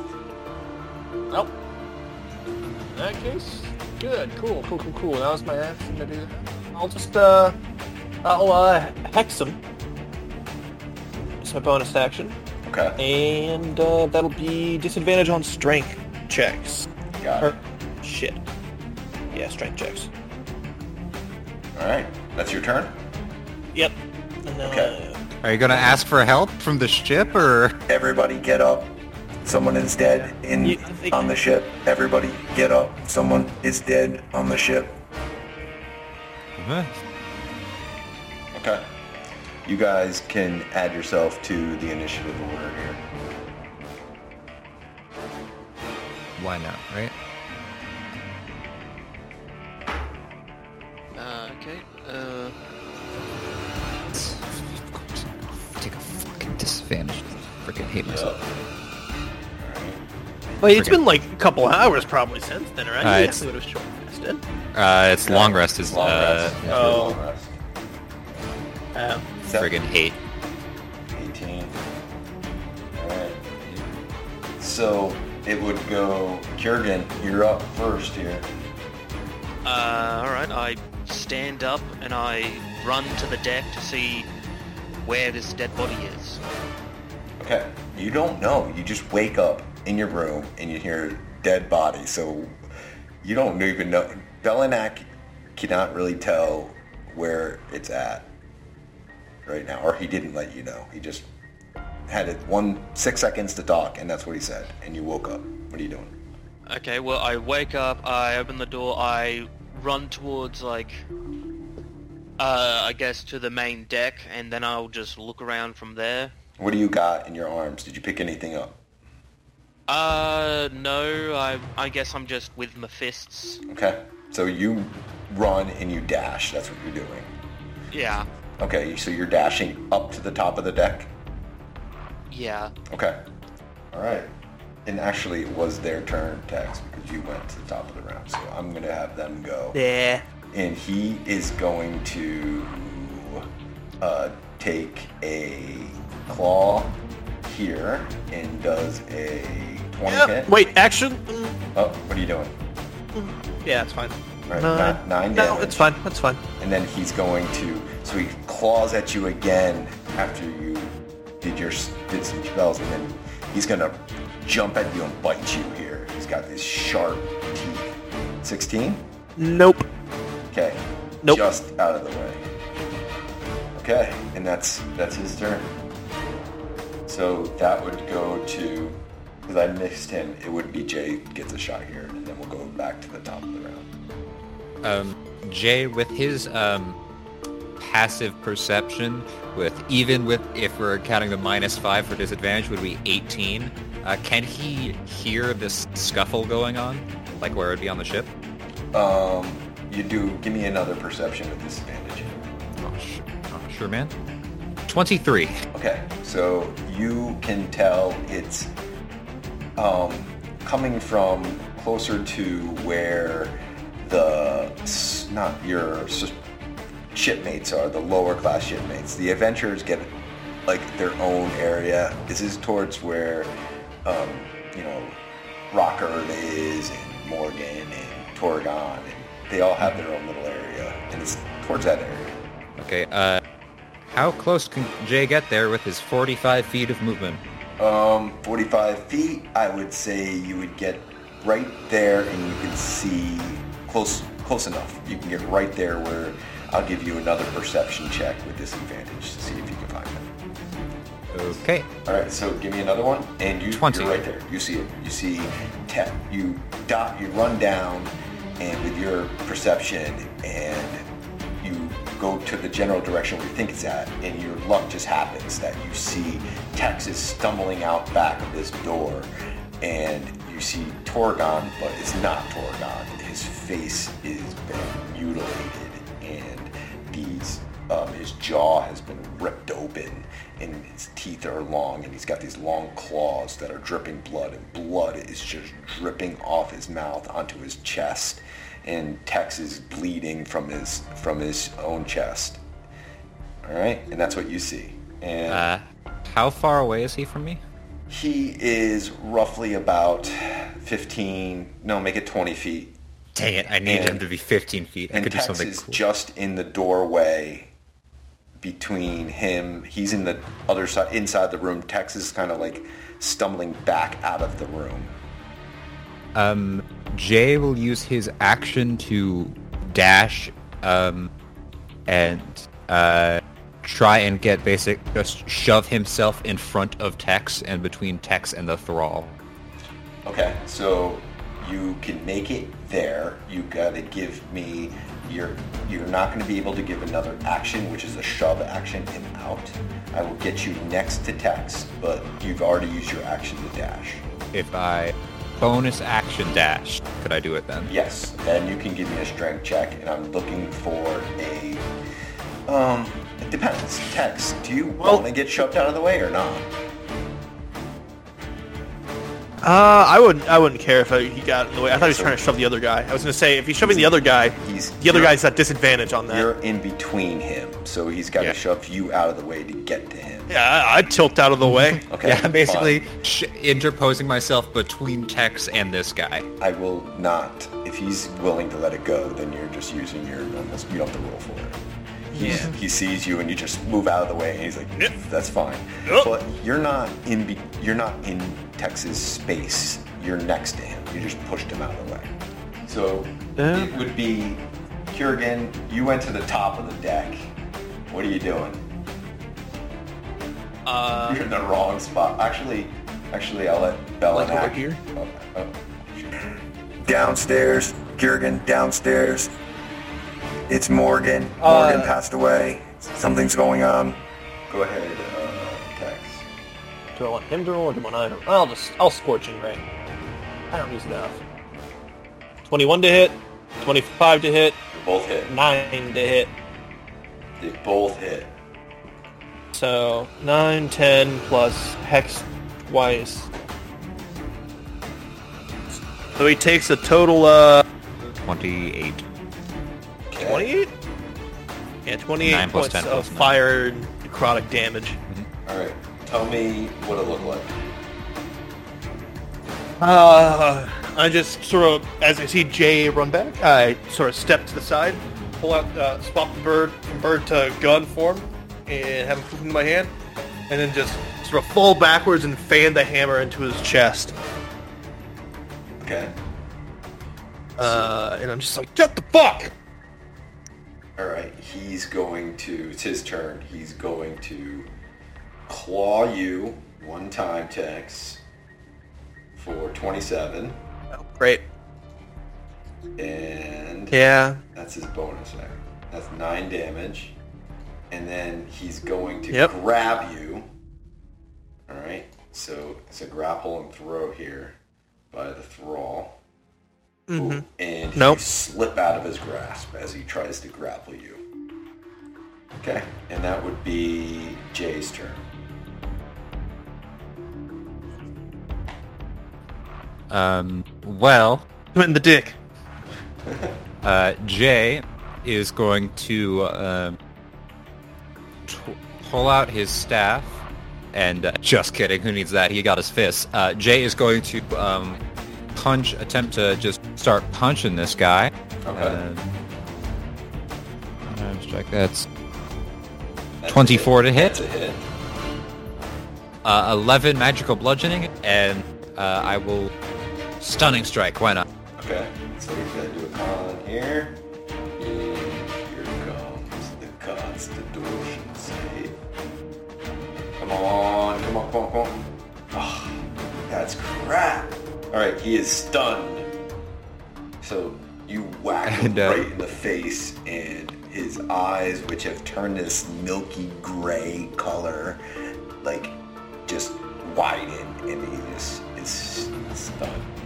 C: Nope. In that case, good, cool, cool, cool, cool. That was my action to do that. I'll just, uh, I'll, uh, hex him. It's my bonus action.
B: Okay.
C: and uh, that'll be disadvantage on strength checks.
B: Got
C: Or
B: it.
C: Shit. Yeah, strength checks.
B: All right. That's your turn.
C: Yep. And then,
B: Okay.
C: uh,
D: Are you gonna ask for help from the ship, or
B: Everybody get up. Someone is dead in
C: Yeah, I think-
B: on the ship. Everybody get up. Someone is dead on the ship.
D: Huh?
B: Okay. You guys can add yourself to the initiative order here.
D: why not, right?
F: Uh, okay. Uh,
D: Of take a fucking disadvantage. Freaking hate myself.
C: well, it's
D: Friggin-
C: been like a couple hours probably since then, right?
D: Uh,
C: You
D: it's-
C: definitely would have short rested.
D: Uh, it's long rest is
B: Long
D: uh,
B: rest. Yeah,
C: oh.
B: long rest.
C: Uh,
D: friggin' hate.
B: 18. Alright. So it would go Kurgan, you're up first here.
F: uh, alright, I stand up and I run to the deck to see where this dead body is.
B: Okay. You don't know. You just wake up in your room and you hear dead body. So you don't even know. Belinak cannot really tell where it's at right now, or he didn't let you know. He just had it one six seconds to talk, and that's what he said. And you woke up. What are you doing?
F: Okay, well, I wake up, I open the door, I run towards, like, uh, I guess to the main deck, and then I'll just look around from there.
B: What do you got in your arms? Did you pick anything up?
F: Uh, no, I, I guess I'm just with my fists.
B: Okay. So you run and you dash. That's what you're doing.
F: Yeah,
B: Okay. So you're dashing up to the top of the deck.
F: yeah.
B: Okay. All right. And actually, it was their turn, Tex, because you went to the top of the round. So I'm going to have them go.
C: yeah.
B: And he is going to uh, take a claw here and does a 20
C: Yeah,
B: hit.
C: Wait, action?
B: Oh, what are you doing?
C: Yeah, it's fine.
B: All right,
C: Nine.
B: nine, nine
C: No,
B: damage.
C: it's fine. That's fine.
B: and then he's going to so he claws at you again after you did your did some spells and then he's gonna jump at you and bite you here. He's got these sharp teeth. 16
C: Nope.
B: okay.
C: Nope.
B: just out of the way. Okay and that's that's his turn. So that would go to because I missed him it would be Jay gets a shot here and then we'll go back to the top of the round.
D: Um, Jay, with his um, passive perception, with even with if we're counting the minus five for disadvantage, would be 18. Uh, can he hear this scuffle going on, like where it'd be on the ship?
B: um you do give me another perception with disadvantage
D: Oh, sh- oh, sure, man. 23.
B: Okay, so you can tell it's um, coming from closer to where the not your shipmates are, the lower class shipmates. The adventurers get like their own area. This is towards where um, you know Rockerd is and Morgan and Torgon, and they all have their own little area, and it's towards that area.
D: Okay. Uh, how close can Jay get there with his 45 feet of movement?
B: Um, 45 feet, I would say you would get right there and you can see close close enough. You can get right there where I'll give you another perception check with disadvantage to see if you can.
D: Okay.
B: All right, so give me another one, and you,
D: 20.
B: you're right there. You see it. You see, te- you dot, you run down, and with your perception, and you go to the general direction where you think it's at, and your luck just happens that you see Tex is stumbling out back of this door, and you see Torgon, but it's not Torgon. His face is been mutilated, and these um, his jaw has been ripped open and his teeth are long and he's got these long claws that are dripping blood and blood is just dripping off his mouth onto his chest and Tex is bleeding from his from his own chest. All right, and that's what you see. And
D: Uh, how far away is he from me?
B: he is roughly about 15, no, make it 20 feet.
D: Dang it! I need
B: And-
D: him to be 15 feet. I
B: And
D: could do
B: Tex
D: something
B: is
D: cool.
B: just in the doorway between him. He's in the other side, inside the room. Tex is kind of like stumbling back out of the room.
D: Um, Jay will use his action to dash um, and uh, try and get basic, just shove himself in front of Tex and between Tex and the thrall.
B: Okay, so you can make it there. You gotta give me. You're you're not going to be able to give another action, which is a shove action and out. I will get you next to Tex, but you've already used your action to dash.
D: If I bonus action dash, could I do it then?
B: Yes, then you can give me a strength check, and I'm looking for a. Um, it depends. Tex, do you want to get shoved out of the way or not?
C: Uh, I wouldn't. I wouldn't care if I, he got in the way. I thought he was trying to shove the other guy. I was gonna say if he's shoving the other guy,
B: He's
C: the other guy's at disadvantage on that.
B: You're in between him, so he's got
D: Yeah.
B: to shove you out of the way to get to him.
C: Yeah, I- I'd tilt out of the way.
B: Okay.
D: Yeah, basically sh- interposing myself between Tex and this guy.
B: I will not. If he's willing to let it go, then you're just using your normal. You don't have to roll for it.
C: Yeah.
B: He sees you and you just move out of the way, and he's like, "That's fine."
C: Yep.
B: But you're not in. Be- you're not in Tex's space. You're next to him. You just pushed him out of the way. So
C: Yeah.
B: it would be Kurgan. You went to the top of the deck. What are you doing?
F: Uh,
B: You're in the wrong spot. Actually, actually, I'll let Bella
C: Like over here?
B: Oh, oh, shoot. Downstairs, Kurgan. Downstairs. It's Morgan. Morgan
C: Uh,
B: passed away. Something's going on. Go ahead, uh.
E: Do I want him to roll or do I want I to? I'll just I'll scorching ray. I don't use enough.
C: Twenty-one to hit, twenty-five to hit,
B: They both hit.
C: nine to hit.
B: They both hit.
C: So nine, ten plus hex twice. So he takes a total uh
D: 28.
C: Twenty-eight. Yeah, twenty-eight
D: Nine plus
C: points
D: 10
C: of
D: plus nine.
C: fire necrotic damage.
B: All right. Tell me what it looked like.
C: Uh, I just sort of, as I see Jay run back, I sort of step to the side, pull out, uh, swap the bird from bird to gun form, and have it in my hand, and then just sort of fall backwards and fan the hammer into his chest.
B: Okay.
C: Uh, and I'm just like, get the fuck!
B: All right. He's going to. It's his turn. He's going to claw you one time, Tex, for 27,
C: Oh, great.
B: and
C: Yeah.
B: that's his bonus there. That's nine damage, and then he's going to
C: Yep.
B: grab you. All right. So it's a grapple and throw here by the thrall.
C: mm-hmm.
B: and
C: Nope.
B: you slip out of his grasp as he tries to grapple you. Okay, and that would be Jay's turn.
D: Um, well,
C: I'm in the dick.
D: uh, Jay is going to um, t- pull out his staff, and uh, just kidding, who needs that? He got his fists. Uh, Jay is going to um, punch, attempt to just start punching this guy.
B: Okay.
D: Um, uh, strike, that's
B: That's a
D: 24 to hit.
B: That's a hit.
D: uh, 11 magical bludgeoning, and uh, I will stunning strike. Why not?
B: Okay, so he's gonna do a con here. And here comes the Constitution save. Come on, come on, come on, come on. Oh, that's crap. All right, he is stunned. So you whack him
D: And, uh,
B: right in the face, and his eyes, which have turned this milky gray color, like just widen, and he just is stunned.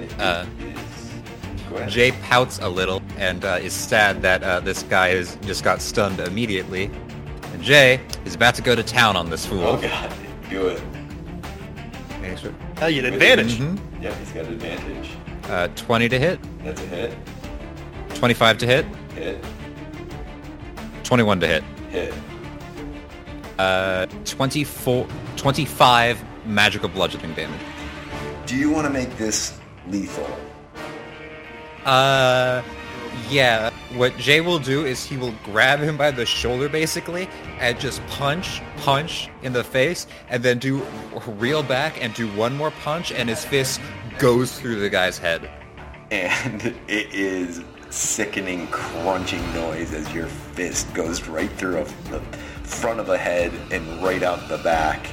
B: And it
D: Uh,
B: is. Go ahead.
D: Jay pouts a little and uh, is sad that uh, this guy is just got stunned immediately. And Jay is about to go to town on this fool.
B: Oh god, do it.
D: Thanks for-
C: Now you get advantage.
D: Mhm.
B: Yeah, he's got an advantage.
D: Uh, 20 to hit,
B: That's a hit.
D: 25 to hit,
B: Hit.
D: 21 to hit,
B: Hit.
D: uh, 24, 25 magical bludgeoning damage.
B: Do you want to make this lethal?
D: Uh, Yeah, what Jay will do is he will grab him by the shoulder basically and just punch, punch in the face, and then do reel back and do one more punch, and his fist goes through the guy's head.
B: and it is sickening crunching noise as your fist goes right through a, the front of the head and right out the back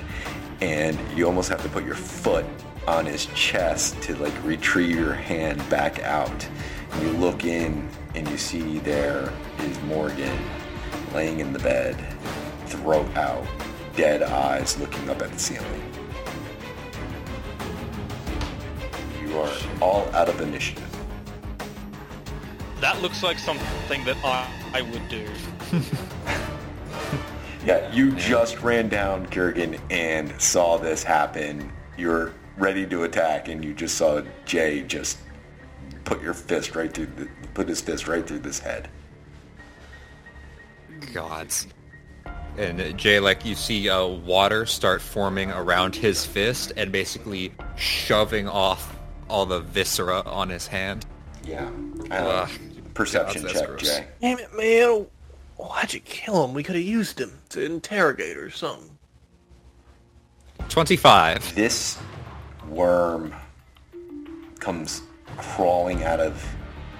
B: and you almost have to put your foot on his chest to like retrieve your hand back out and you look in and you see there is morgan laying in the bed throat out dead eyes looking up at the ceiling you are all out of initiative
F: That looks like something that I, I would do.
B: Yeah, you just ran down Kurgan and saw this happen. You're ready to attack, and you just saw Jay just put your fist right through, the, put his fist right through this head.
D: Gods. And uh, Jay, like you see uh, water start forming around his fist and basically shoving off all the viscera on his hand.
B: Yeah. Uh,
D: Ugh.
B: perception
D: God,
B: check,
D: gross.
B: Jay.
C: Damn it, man. Why'd you kill him? We could have used him to interrogate or something.
D: 25.
B: This worm comes crawling out of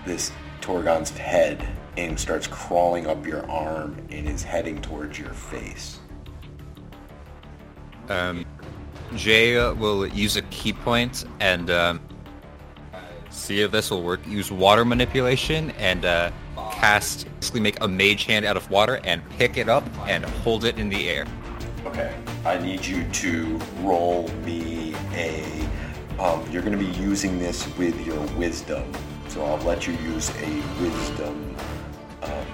B: this Torgon's head and starts crawling up your arm and is heading towards your face.
D: Um, Jay will use a ki point and um, see if this will work. Use water manipulation and uh, cast, basically make a mage hand out of water and pick it up and hold it in the air.
B: Okay. I need you to roll me a. Um, you're going to be using this with your wisdom, so I'll let you use a wisdom um,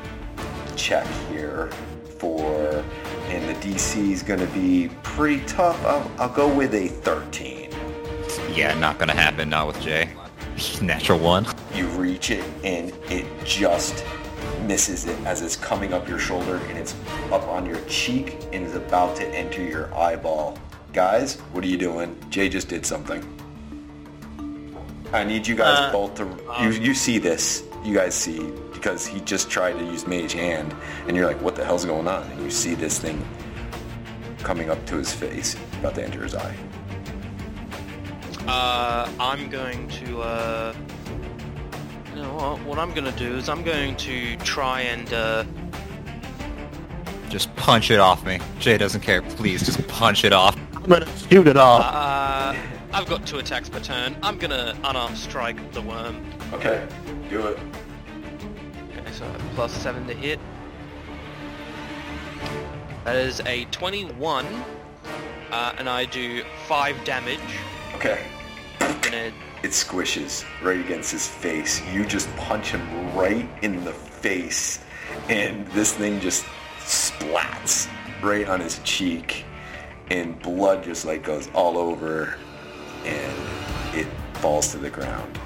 B: check here for, and the DC is going to be pretty tough. I'll, I'll go with a 13.
D: Yeah, not gonna happen. Not with Jay. Natural one.
B: You reach it and it just misses it as it's coming up your shoulder and it's up on your cheek and is about to enter your eyeball. Guys, what are you doing? Jay just did something. I need you guys
E: Uh,
B: both to you you see this. You guys see because he just tried to use mage hand and you're like what the hell's going on? And you see this thing coming up to his face about to enter his eye.
F: Uh, I'm going to, uh... You know what? What I'm going to do is I'm going to try and, uh...
D: Just punch it off me. Jay doesn't care. Please, just punch it off.
C: I'm gonna shoot it off.
F: Uh, I've got two attacks per turn. I'm gonna unarmed strike the worm.
B: Okay, do it.
F: Okay, so plus seven to hit. That is a 21, uh, and I do five damage.
B: Okay.
F: And it,
B: It squishes right against his face. You just punch him right in the face, and this thing just splats right on his cheek, and blood just like goes all over, and it falls to the ground.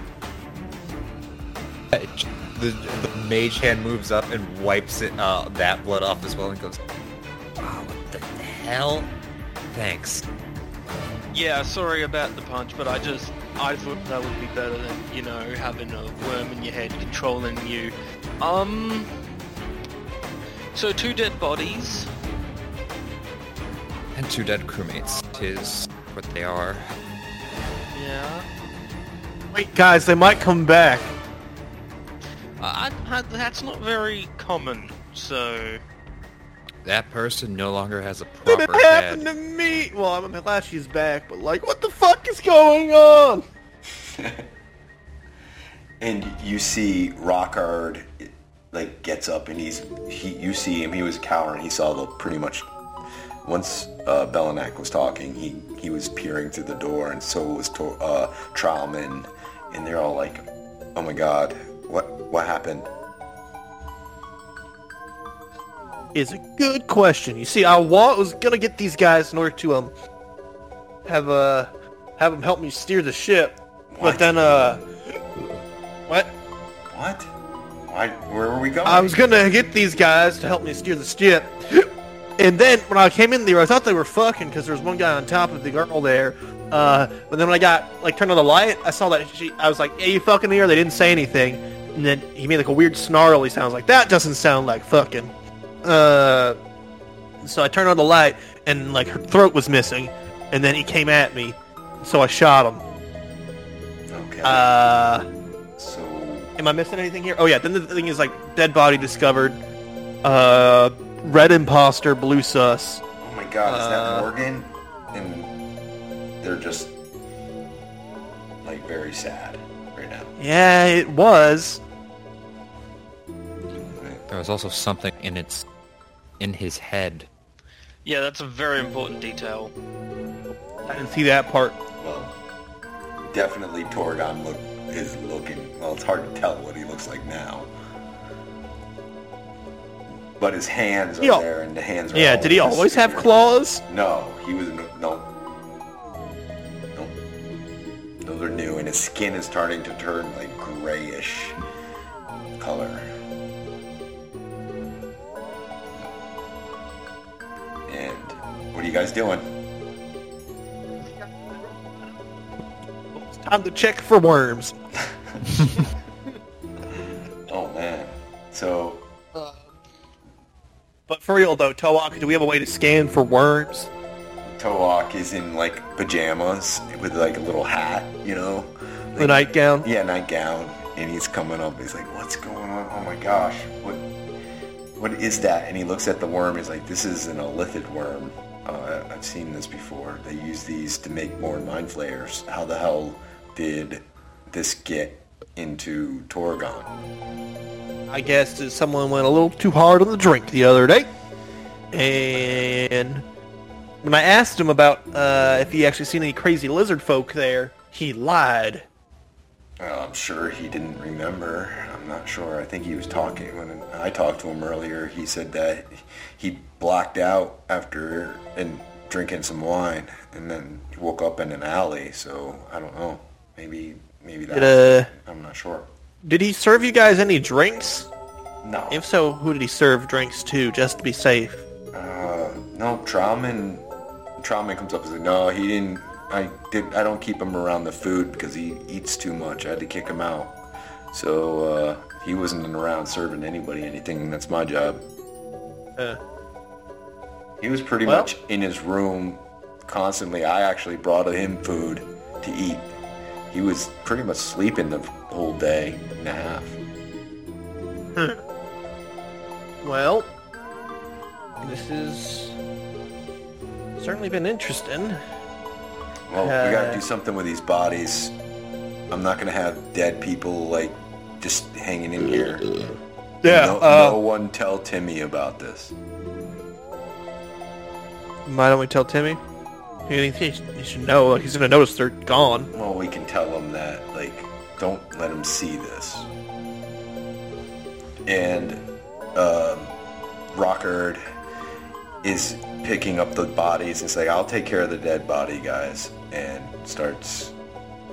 D: The, the mage hand moves up and wipes it uh, that blood off as well and goes, "Oh, what the hell? Thanks."
F: yeah, sorry about the punch, but I just I thought that would be better than you know having a worm in your head controlling you. Um. So two dead bodies.
D: And two dead crewmates. Tis what they are.
F: Yeah.
C: Wait, guys, they might come back.
F: Uh, I, I, that's not very common. So
D: That person no longer has a
C: What
D: proper
C: did happen
D: head.
C: to me? Well, I'm glad she's back, but like, what the fuck is going on?
B: And you see Rockard like gets up and he's he you see him he was cowering he saw the pretty much once uh, Belinak was talking he he was peering through the door and so was to, uh, Trowman and they're all like oh my god what what happened
C: Is a good question. You see, I wa- was gonna get these guys in order to um have uh have them help me steer the ship,
B: What?
C: but then uh what?
B: what why where were we going
C: I was gonna get these guys to help me steer the ship, and then when I came in there, I thought they were fucking because there was one guy on top of the girl there. Uh, but then when I got like turned on the light, I saw that she. I was like, "Yeah, you fucking here." They didn't say anything, And then he made like a weird snarly sounds like that doesn't sound like fucking. Uh, so I turned on the light and like her throat was missing, and then he came at me, so I shot him.
B: Okay.
C: Uh,
B: so
C: am I missing anything here? Oh yeah, then the thing is like dead body discovered. Uh, red imposter, blue sus.
B: Oh my god, is
C: Uh,
B: that Morgan? And they're just like very sad right now.
C: Yeah, it was.
D: There was also something in its in his head.
F: Yeah, that's a very important detail.
C: I didn't see that part.
B: Well, definitely Torgon look is looking. Well, it's hard to tell what he looks like now. But his hands are
C: He
B: there, and the hands are.
C: Yeah, did he always have claws?
B: No, he was no. no. No. Those are new, and his skin is starting to turn like grayish color. And what are you guys doing?
C: It's time to check for worms.
B: Oh man. So um,
C: But for real though, Toak, do we have a way to scan for worms?
B: Toak is in like pajamas with like a little hat, you know?
C: The nightgown?
B: Yeah, nightgown. And he's coming up. He's like, "What's going on? Oh my gosh, what? What is that?" And he looks at the worm. He's like, "This is an illithid worm. Uh, I've seen this before. They use these to make more mind flayers. How the hell did this get into Torgon?"
C: I guess that someone went a little too hard on the drink the other day. And when I asked him about uh, if he actually seen any crazy lizard folk there, he lied.
B: Well, I'm sure he didn't remember. I'm not sure. I think he was talking when I talked to him earlier. He said that he blacked out after and drinking some wine, and then he woke up in an alley. So I don't know. Maybe maybe that.
C: Did, uh,
B: I'm not sure.
C: did he serve you guys any drinks?
B: No.
C: If so, who did he serve drinks to, just to be safe?
B: Uh, no. Trauman. Trauman comes up and says, "No, he didn't. I did. I don't keep him around the food because he eats too much. I had to kick him out. So uh, he wasn't around serving anybody anything. That's my job."
C: Uh,
B: He was pretty
C: Well-
B: much in his room constantly. I actually brought him food to eat. He was pretty much sleeping the whole day and a half.
C: well, this has certainly been interesting.
B: Well, we gotta
C: Uh,
B: do something with these bodies. I'm not gonna have dead people like just hanging in here.
C: Yeah,
B: No,
C: uh,
B: no one tell Timmy about this.
C: Why don't we tell Timmy? He, he, he should know. He's gonna notice they're gone.
B: Well, we can tell him that, like, don't let him see this. And um, Rockard is picking up the bodies and saying, "I'll take care of the dead body, guys," and starts,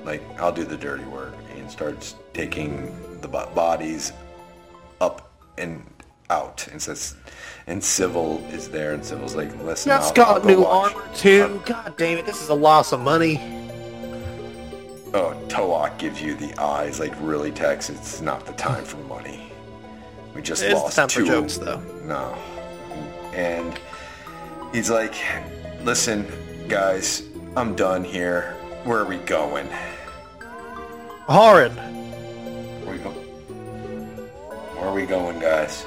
B: like, "I'll do the dirty work," and starts taking the bodies up and out, and says, and Civil is there, and Civil's like, "Listen,
C: That's
B: I'll- I'll
C: got
B: go
C: new
B: watch."
C: armor too. Uh, God damn it! This is a loss of money.
B: Oh, Toak gives you the eyes, like really Tex. It's not the time for money. We just
C: It's the
B: lost
C: time for
B: two.
C: jokes, though.
B: No, and he's like, "Listen, guys, I'm done here. Where are we going?
C: Harin.
B: Where, we go- Where are we going, guys?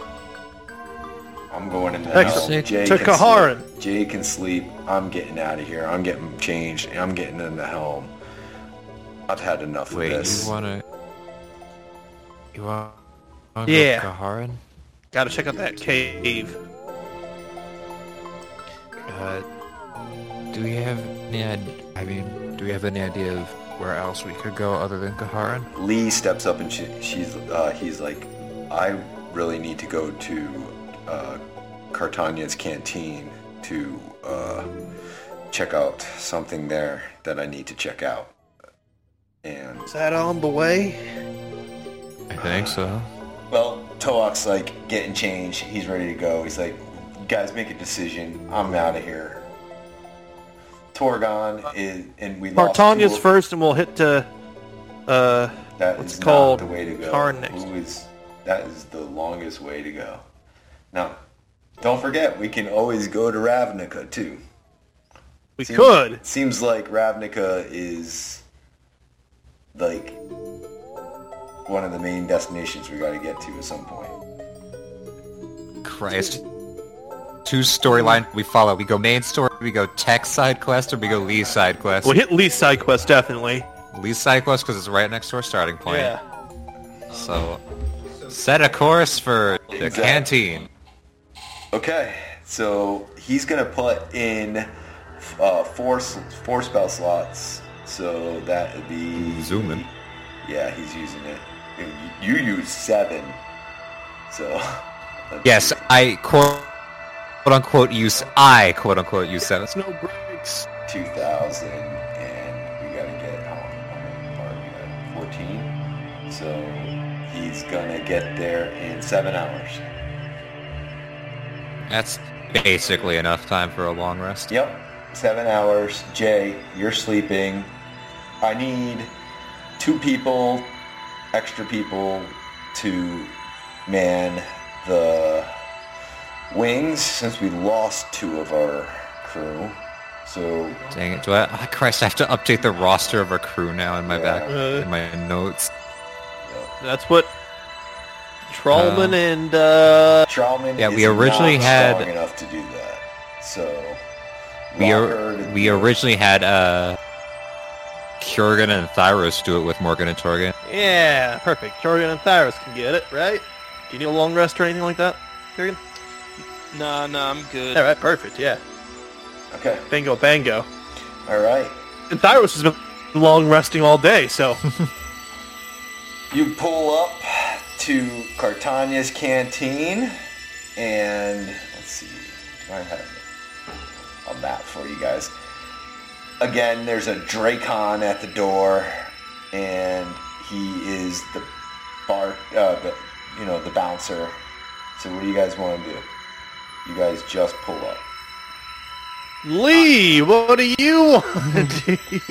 B: I'm going in the
C: Tex-
B: house. Jay
C: to
B: can
C: Kaharin.
B: sleep. Jay can sleep. I'm getting out of here. I'm getting changed. I'm getting in the helm. I've had enough
D: Wait,
B: of this.
D: you wanna? You want?
C: Yeah.
D: Go Kaharin?
C: Gotta check out that cave.
D: Uh, do we have any? id- I mean, do we have any idea of where else we could go other than Kaharin?
B: Lee steps up and she, she's uh, he's like, I really need to go to uh, Cartania's canteen to uh, check out something there that I need to check out. And
C: Is that on the way?
D: I think so.
B: well, Toak's like getting changed. He's ready to go. He's like, guys, make a decision. I'm out of here. Torgon is, and we lost.
C: Martania's
B: two-
C: first, and we'll hit to Uh,
B: That
C: What's
B: is
C: called
B: not the way to go.
C: car next?
B: Who is that is the longest way to go. Now, don't forget we can always go to Ravnica too.
C: we
B: Seems-
C: could.
B: Seems like Ravnica is like one of the main destinations we got to get to at some point.
D: Christ. Two storyline we follow. We go main story, we go Tex side quest, or we go Lee side quest.
C: We'll hit Lee's side quest definitely.
D: Lee side quest because it's right next to our starting point.
C: Yeah.
D: So set a course for the
B: Exactly.
D: canteen.
B: Okay, so he's gonna put in uh, four four spell slots. So that would be
D: Zooming.
B: Yeah, he's using it. You, you use seven. So
D: Yes. I quote, quote unquote use I quote unquote use seven.
C: It's no breaks.
B: 2000 and we gotta get how many we got 14 so he's gonna get there in seven hours
D: That's basically enough time for a long rest.
B: yep seven hours jay you're sleeping i need two people extra people to man the wings since we lost two of our crew so
D: Dang it! Do I? Oh, Christ! I have to update the roster of our crew now in my back
C: Uh.
D: in my notes.
C: That's what Trollman and uh,
B: Trauman
D: Yeah,
B: is
D: we originally
B: not
D: had-
B: enough to do that. So
D: We
B: Lockhart
D: or, we originally had uh, Kurgan and Thyros do it with Morgan and Torgan.
C: yeah, perfect. Jorgen and Thyros can get it, right? Do you need a long rest or anything like that, Jorgen?
F: Nah, nah, I'm good.
C: All right, perfect. Yeah,
B: Okay.
C: bingo, bango.
B: All right.
C: And Thyros has been long resting all day, so
B: You pull up to Cartania's canteen, and let's see. Do I have a map for you guys? Again, there's a Dracon at the door, and he is the bar, uh, the, you know, the bouncer. So what do you guys want to do? You guys just pull up.
C: Lee, what do you want to do?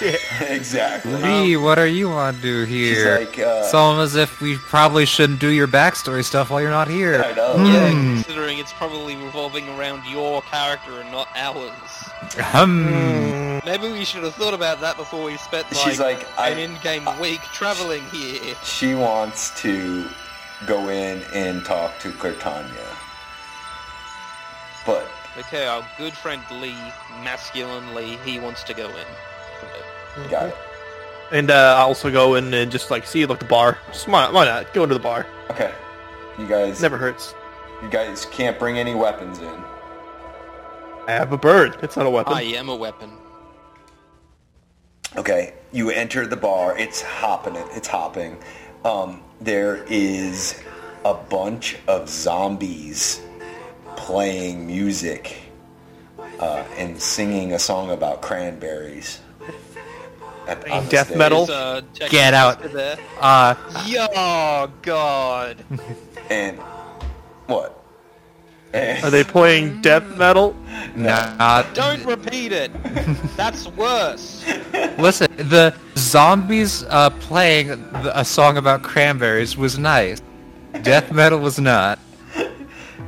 B: exactly.
D: Lee, what are you on to do
B: She's
D: here?
B: like, uh,
D: it's almost as if we probably shouldn't do your backstory stuff while you're not here.
B: I know.
F: Yeah,
D: Hmm.
F: considering it's probably revolving around your character and not ours.
D: Hmm.
F: Maybe we should have thought about that before we spent like,
B: She's like, I-
F: an in-game week traveling here.
B: she wants to go in and talk to Cortania. But
F: Okay, our good friend Lee, masculine Lee, he wants to go in.
B: got it.
C: And uh, I also go in and just like see like the bar. Just why, why not? Go into the bar.
B: Okay. You guys
C: Never hurts.
B: you guys can't bring any weapons in.
C: I have a bird. It's not a weapon.
F: I am a weapon.
B: Okay. You enter the bar, it's hopping it it's hopping. Um, there is a bunch of zombies playing music uh, and singing a song about cranberries. At, on
C: death
B: stage.
C: metal?
F: Uh,
D: Get out.
F: Sister There.
D: Uh,
F: Yo, God.
B: And what?
C: Are they playing death metal?
D: nah,
F: Don't repeat it. That's worse.
D: listen, the zombies uh, playing a song about cranberries was nice. Death metal was not.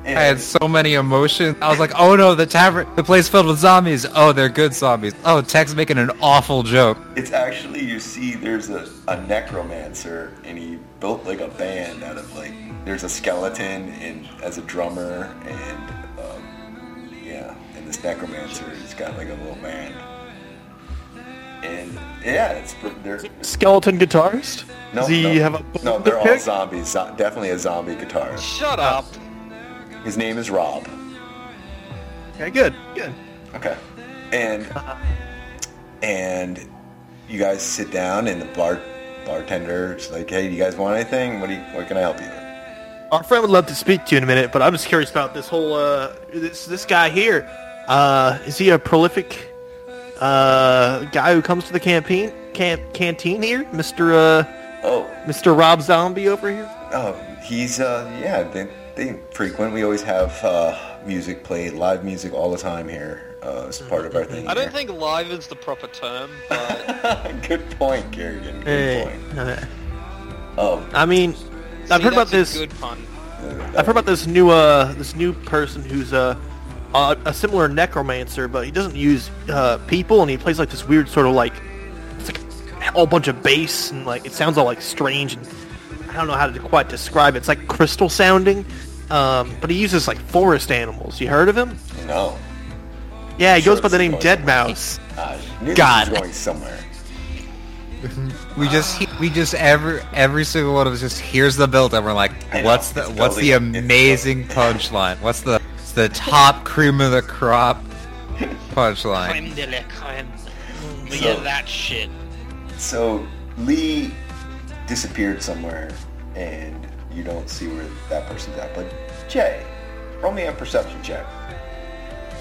D: I had so many emotions. I was like, oh no, the tavern, the place filled with zombies. Oh, they're good zombies. Oh, Tex's making an awful joke.
B: It's actually you see there's a, a necromancer and he built like a band out of like there's a skeleton and as a drummer and um, yeah and this necromancer he's got like a little band and yeah it's pr- they're
C: Skeleton guitarist?
B: no
C: Does he
B: no,
C: have a
B: no they're
C: to
B: all
C: pick?
B: zombies zo- definitely a zombie guitarist
F: Shut up.
B: His name is Rob
C: Okay, good, good.
B: Okay. And and you guys sit down and the bar bartender's like, "Hey, do you guys want anything? What do you, what can I help you with?"
C: Our friend would love to speak to you in a minute, but I'm just curious about this whole uh this this guy here. Uh, is he a prolific uh guy who comes to the campaign can- canteen here, Mister uh
B: Oh,
C: Mister Rob Zombie over here?
B: oh, he's uh yeah, they frequent. We always have uh music played, live music all the time here. Uh, it's part of our thing.
F: I don't
B: here.
F: think live is the proper term, but
B: Good point, Kerrigan. Good
C: Hey.
B: point.
C: uh,
B: Oh,
C: I mean, I've
F: See,
C: heard about
F: that's
C: this.
F: good pun.
C: I've heard about this new uh this new person who's uh, a a similar necromancer, but he doesn't use uh people, and he plays like this weird sort of like it's like a whole bunch of bass and like it sounds all like strange and I don't know how to quite describe it. It's like crystal sounding, um, but he uses like forest animals. You heard of him?
B: no.
C: Yeah, he
B: Sure,
C: goes by the name
B: going
C: Dead
B: somewhere.
C: Mouse.
B: Uh,
D: God.
B: Going somewhere.
D: We just we just every every single one of us just hears the build and we're like, what's the
B: it's
D: what's the
B: building- it's
D: amazing punchline? What's the it's the top cream of the crop punchline?
F: Creme de la creme.
B: So-
F: at that shit.
B: So Lee disappeared somewhere, and you don't see where that person's at. But Jay, roll me a perception check.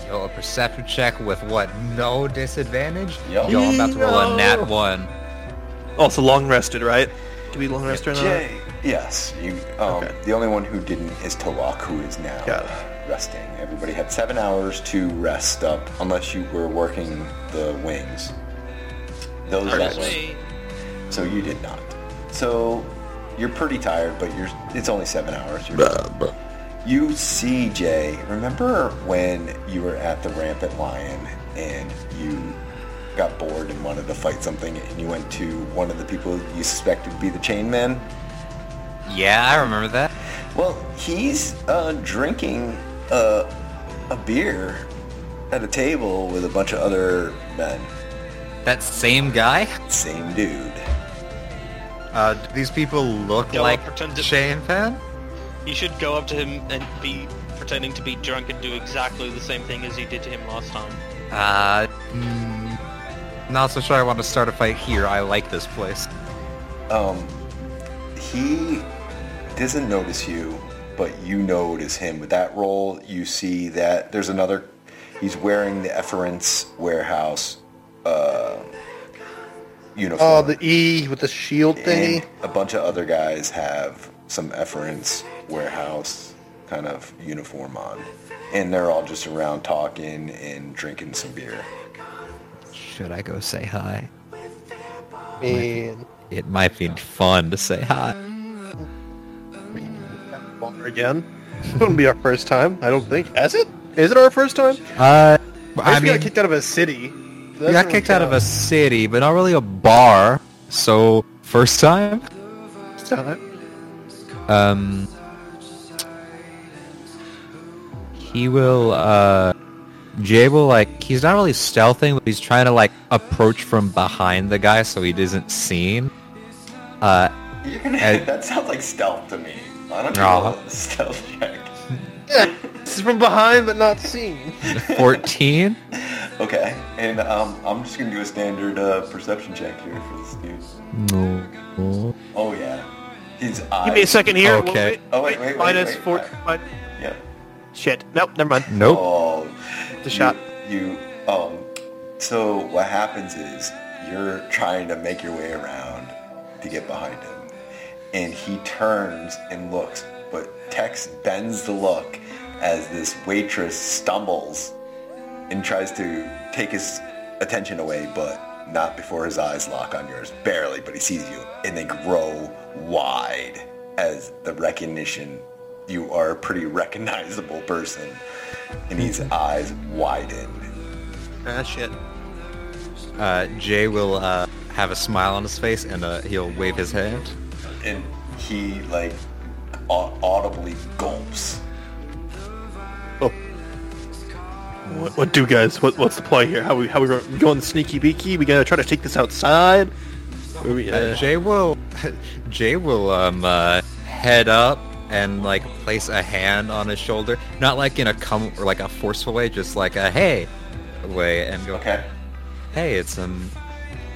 D: Yo, a perception check with what? No disadvantage?
B: Yo.
D: Yo, I'm about to roll a nat
C: No.
D: one.
C: Also long rested, right? Do we long rest or not?
B: Jay, yes, you. Um,
C: Okay.
B: The only one who didn't is Tawak, who is now
C: Got
B: resting. Everybody had seven hours to rest up, unless you were working the wings. Those
F: That
B: guys. So you did not. So you're pretty tired, but you're. It's only seven hours. You're, you see Jay. Remember when you were at the Rampant Lion and you got bored and wanted to fight something, and you went to one of the people you suspected to be the Chain Man?
D: Yeah, I remember that.
B: Well, he's uh, drinking uh, a beer at a table with a bunch of other men.
D: That same guy?
B: Same dude.
D: Uh, do these people look
F: Yo,
D: like
F: pretend to-
D: Shane Fan?
F: You should go up to him and be pretending to be drunk and do exactly the same thing as you did to him last time.
D: Uh, mm, not so sure I want to start a fight here. I like this place.
B: Um, he doesn't notice you, but you notice him. With that roll, you see that there's another. He's wearing the Efference warehouse uh, uniform.
C: Oh, the E with the shield thingy.
B: and a bunch of other guys have some Efference warehouse kind of uniform on, and they're all just around talking and drinking some beer.
D: Should I go say hi?
C: Man,
D: It might be fun to say hi.
C: bar again. Wouldn't be our first time, I don't think. Has it? Is it our first time?
D: Uh,
C: I,
D: I
C: just
D: mean,
C: got kicked out of a city.
D: We got kicked out of a city, but not really a bar. So first time.
C: time.
D: Um, he will. Uh, Jay will like. He's not really stealthing, but he's trying to like approach from behind the guy so he isn't seen. Uh,
B: You're gonna,
D: Uh,
B: that sounds like stealth to me. I don't you
D: Aw.
B: roll a stealth check?
C: This is from behind but not seen.
D: fourteen.
B: Okay, and um, I'm just gonna do a standard uh, perception check here for this dude.
D: no.
B: Oh yeah, his eyes.
C: Give me a second here.
D: Okay.
C: Wait,
B: Oh, wait, wait, wait,
C: minus
B: wait.
C: four.
B: Uh,
C: min-
B: Yeah.
C: Shit. Nope. Never mind.
D: Nope.
B: Oh,
C: The shot.
B: You, you um. So what happens is you're trying to make your way around to get behind him, and he turns and looks, but Tex bends the look as this waitress stumbles and tries to take his attention away, but not before his eyes lock on yours. Barely, but he sees you, and they grow wide as the recognition. You are a pretty recognizable person, and his eyes widen.
C: Ah, shit.
D: Uh, Jay will uh, have a smile on his face and uh, he'll wave his hand.
B: and he like au- audibly gulps.
C: What, what do guys? What, what's the play here? How we how we go- we going sneaky beaky? We gonna try to take this outside? We,
D: Uh,
C: uh,
D: Jay will, Jay will um uh, head up and like place a hand on his shoulder, not like in a come or like a forceful way, just like a hey way, and go,
B: Okay.
D: hey, it's um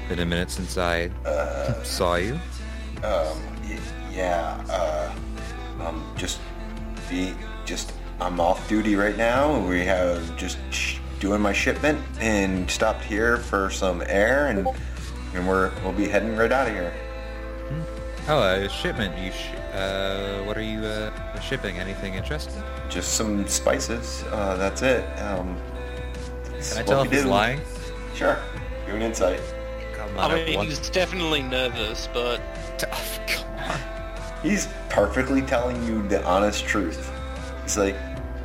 D: been a minute since I saw you.
B: Um. y- Yeah. Uh. Um. Just be. Just. I'm off duty right now. We have just doing my shipment and stopped here for some air and and we're we'll be heading right out of here.
D: Oh, uh, shipment. You sh- uh, what are you uh, shipping? Anything interesting?
B: Just some spices. Uh, that's it. Um, that's
D: Can I
B: what
D: tell
B: we
D: if he's
B: do.
D: lying?
B: Sure. Give an insight.
D: Come
F: I mean,
D: one-
F: he's definitely nervous, but
D: Oh, come on.
B: He's perfectly telling you the honest truth. He's like,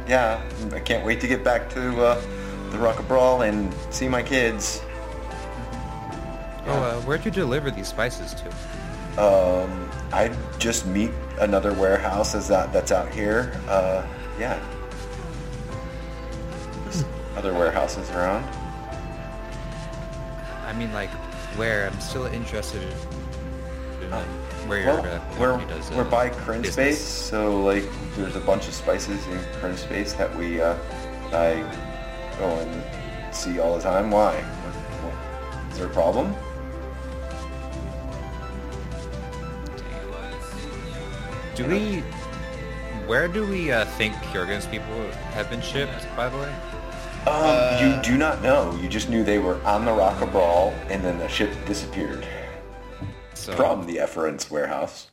B: yeah, I can't wait to get back to uh, the Rock Bral and see my kids.
D: Oh, uh, where'd you deliver these spices to?
B: Um, I just meet another warehouse that's out, that's out here. Uh, yeah. There's other warehouses around.
D: I mean, like, where? I'm still interested in um, where your
B: Well,
D: uh,
B: we're,
D: company does.
B: we're
D: uh,
B: by
D: Krynn.
B: Space, so like there's a bunch of spices in Krynn Space that we uh, I go and see all the time. Why? What, what, is there a problem?
D: Do we? Where do we uh, think Kjorgen's people have been shipped? By the way.
B: Um, you do not know. You just knew they were on the Rock Bral, and then the ship disappeared
D: So,
B: from the Efference warehouse.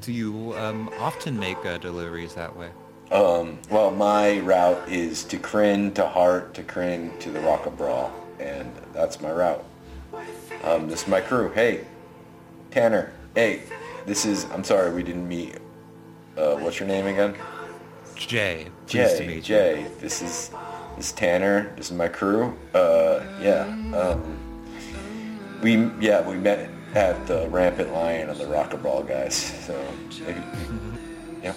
D: do you um, often make uh, deliveries that way?
B: Um, well, my route is to Krynn, to Hart, to Krynn, to the Rock Bral, and that's my route. Um, this is my crew. Hey, Tanner. Hey, this is. I'm sorry we didn't meet. Uh, what's your name again?
D: Jay,
B: Jay. Jay. This is. This is Tanner. This is my crew. Uh, yeah. Um, we yeah we met at the Rampant Lion and the Rock Bral guys. So maybe. Yeah.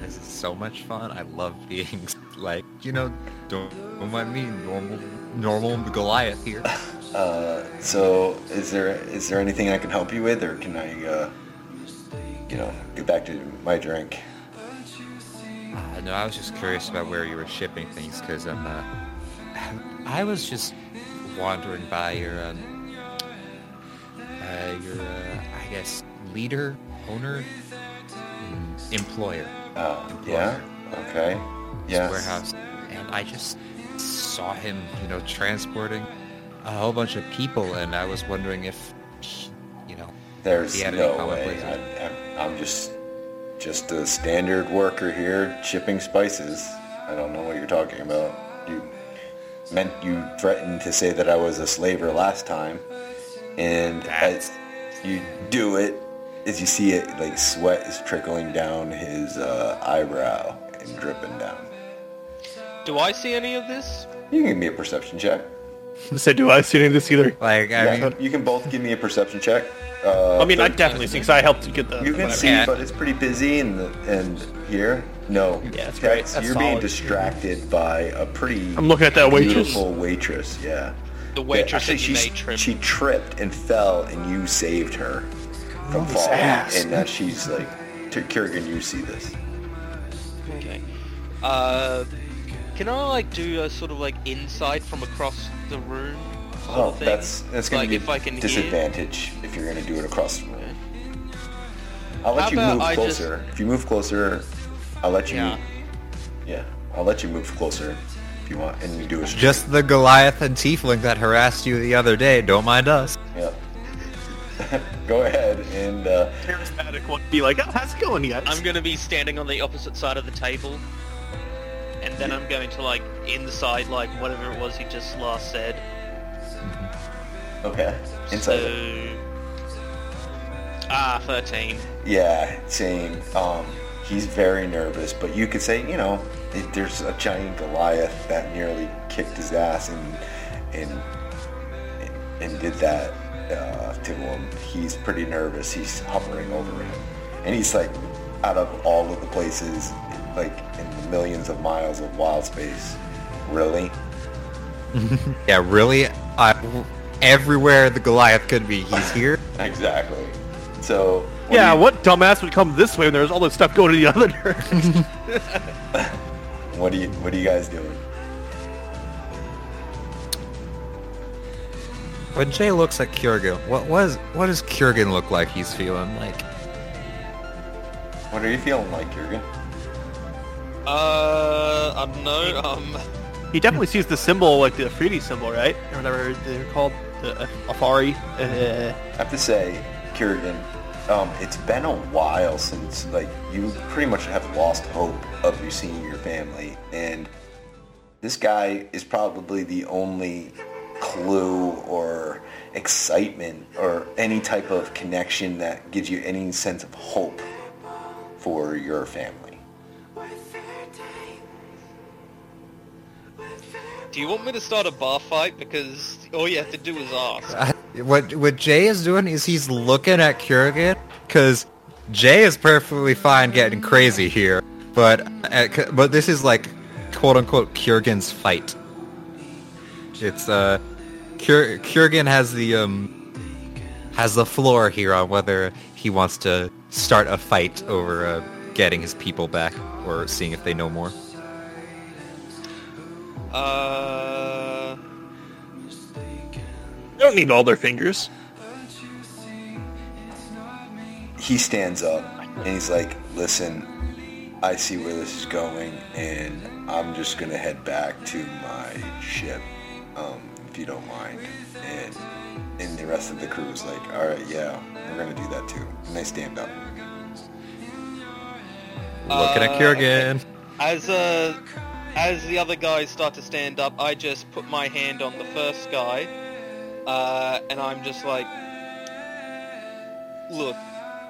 D: This is so much fun. I love being like, you know, don't, don't mind me, normal, normal Goliath here.
B: Uh, so is there is there anything I can help you with, or can I, uh, you know, get back to my drink?
D: Uh, no, I was just curious about where you were shipping things because um, uh, I was just wandering by your um, your uh, I guess leader, owner, employer,
B: Uh, yeah. Okay. Yes.
D: warehouse, and I just saw him, you know, transporting a whole bunch of people, and I was wondering if, you know,
B: There's
D: he had
B: no
D: common
B: way. I, I'm, I'm just just a standard worker here, shipping spices. I don't know what you're talking about. You meant you threatened to say that I was a slaver last time, and as you do it, as you see it, like sweat is trickling down his uh, eyebrow and dripping down.
F: do I see any of this?
B: You can give me a perception check.
C: Say, do I see any of this either?
D: like I
B: yeah,
D: mean,
B: you can both give me a perception check. Uh,
C: I mean, I
B: thirteen.
C: definitely see because I helped you get the.
B: You can
C: whatever.
B: see,
D: Yeah.
B: but it's pretty busy and and here. No,
C: Yeah, it's great.
B: Tex,
C: That's
B: you're being distracted by a pretty.
C: I'm looking at that waitress.
B: Beautiful waitress, yeah.
F: The
B: Yeah,
F: waitress
B: actually,
F: at
B: she
F: May trip.
B: she tripped and fell, and you saved her from falling.
C: ass.
B: And now she's like, to Kurgan, you see this.
F: Okay. Uh, can I like do a sort of like insight from across the room? Sort
B: Oh,
F: of thing?
B: that's that's gonna
F: like
B: be
F: if I can hear.
B: disadvantage if you're gonna do it across the room. I'll let
F: How
B: you move
F: I just-
B: closer. If you move closer, I'll let you.
F: Yeah.
B: Yeah, I'll let you move closer if you want, and you do a straight.
D: just the Goliath and Tiefling that harassed you the other day. Don't mind us.
B: Yeah. Go ahead and uh,
C: charismatic one be like, oh, how's it going, guys?
F: I'm gonna be standing on the opposite side of the table, and then I'm going to like inside like whatever it was he just last said.
B: okay. Inside.
F: So, ah, thirteen.
B: Yeah, same. Um, he's very nervous, but you could say, you know, if there's a giant Goliath that nearly kicked his ass and and and did that uh, to him. He's pretty nervous. He's hovering over him, and he's like, out of all of the places, like in the millions of miles of wild space, really.
D: Yeah, really. I, everywhere the Goliath could be, he's here.
B: Exactly. So. what
C: yeah,
B: you-
C: what dumbass would come this way when there's all this stuff going to the other direction?
B: What do you What are you guys doing?
D: When Jay looks at Kjorgen, what was what does Kjorgen look like? He's feeling like
B: What are you feeling like, Jurgen?
F: Uh, I don't know. Um,
C: he definitely sees the symbol, like the 3D symbol, right? Or whatever they're called. uh, Afari. Uh,
B: I have to say, Kerrigan, um, it's been a while since like you pretty much have lost hope of you seeing your family, and this guy is probably the only clue or excitement or any type of connection that gives you any sense of hope for your family.
F: Do you want me to start a bar fight? Because all you have to do is ask.
D: What what Jay is doing is he's looking at Kurgan because Jay is perfectly fine getting crazy here, but uh, but this is like quote unquote Kurgan's fight. It's uh, Kur- Kurgan has the um has the floor here on whether he wants to start a fight over uh, getting his people back or seeing if they know more.
F: Uh,
C: they don't need all their fingers.
B: He stands up and he's like, "Listen, I see where this is going, and I'm just gonna head back to my ship, um, if you don't mind." And and the rest of the crew is like, "All right, yeah, we're gonna do that too." And they stand up.
D: Looking at
F: Uh,
D: Kurgan.
F: as uh, as the other guys start to stand up, I just put my hand on the first guy, uh, and I'm just like, "Look,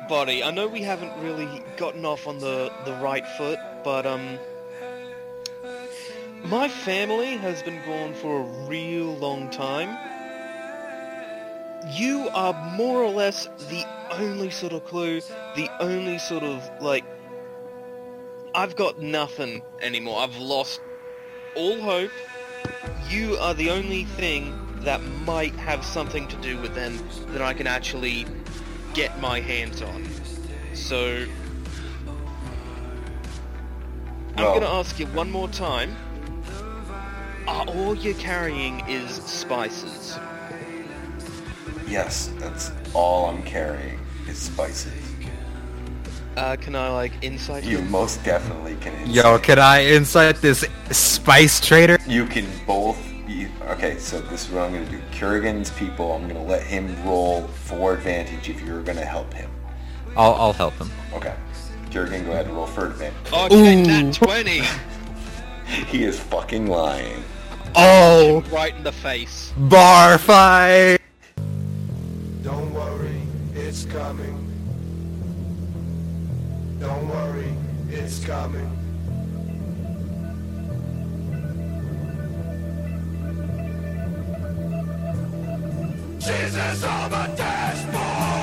F: buddy, I know we haven't really gotten off on the the right foot, but um." My family has been gone for a real long time. You are more or less the only sort of clue, the only sort of like I've got nothing anymore. I've lost all hope. You are the only thing that might have something to do with them that I can actually get my hands on. So I'm gonna ask you one more time. Are all you're carrying is spices?
B: Yes, that's all I'm carrying is spices.
F: Uh, can I like insight
B: You
F: you?
B: most definitely can.
D: Yo, can I insight this spice trader?
B: You can both. Be, okay, so this is what I'm gonna do. Kurgan's people, I'm gonna let him roll for advantage if you're gonna help him.
D: I'll I'll help him.
B: Okay. Kurgan, go ahead and roll for advantage.
F: Okay, that twenty,
B: He is fucking lying.
C: Oh,
F: right in the face.
D: Bar fight.
G: Don't worry, it's coming. Jesus of a day!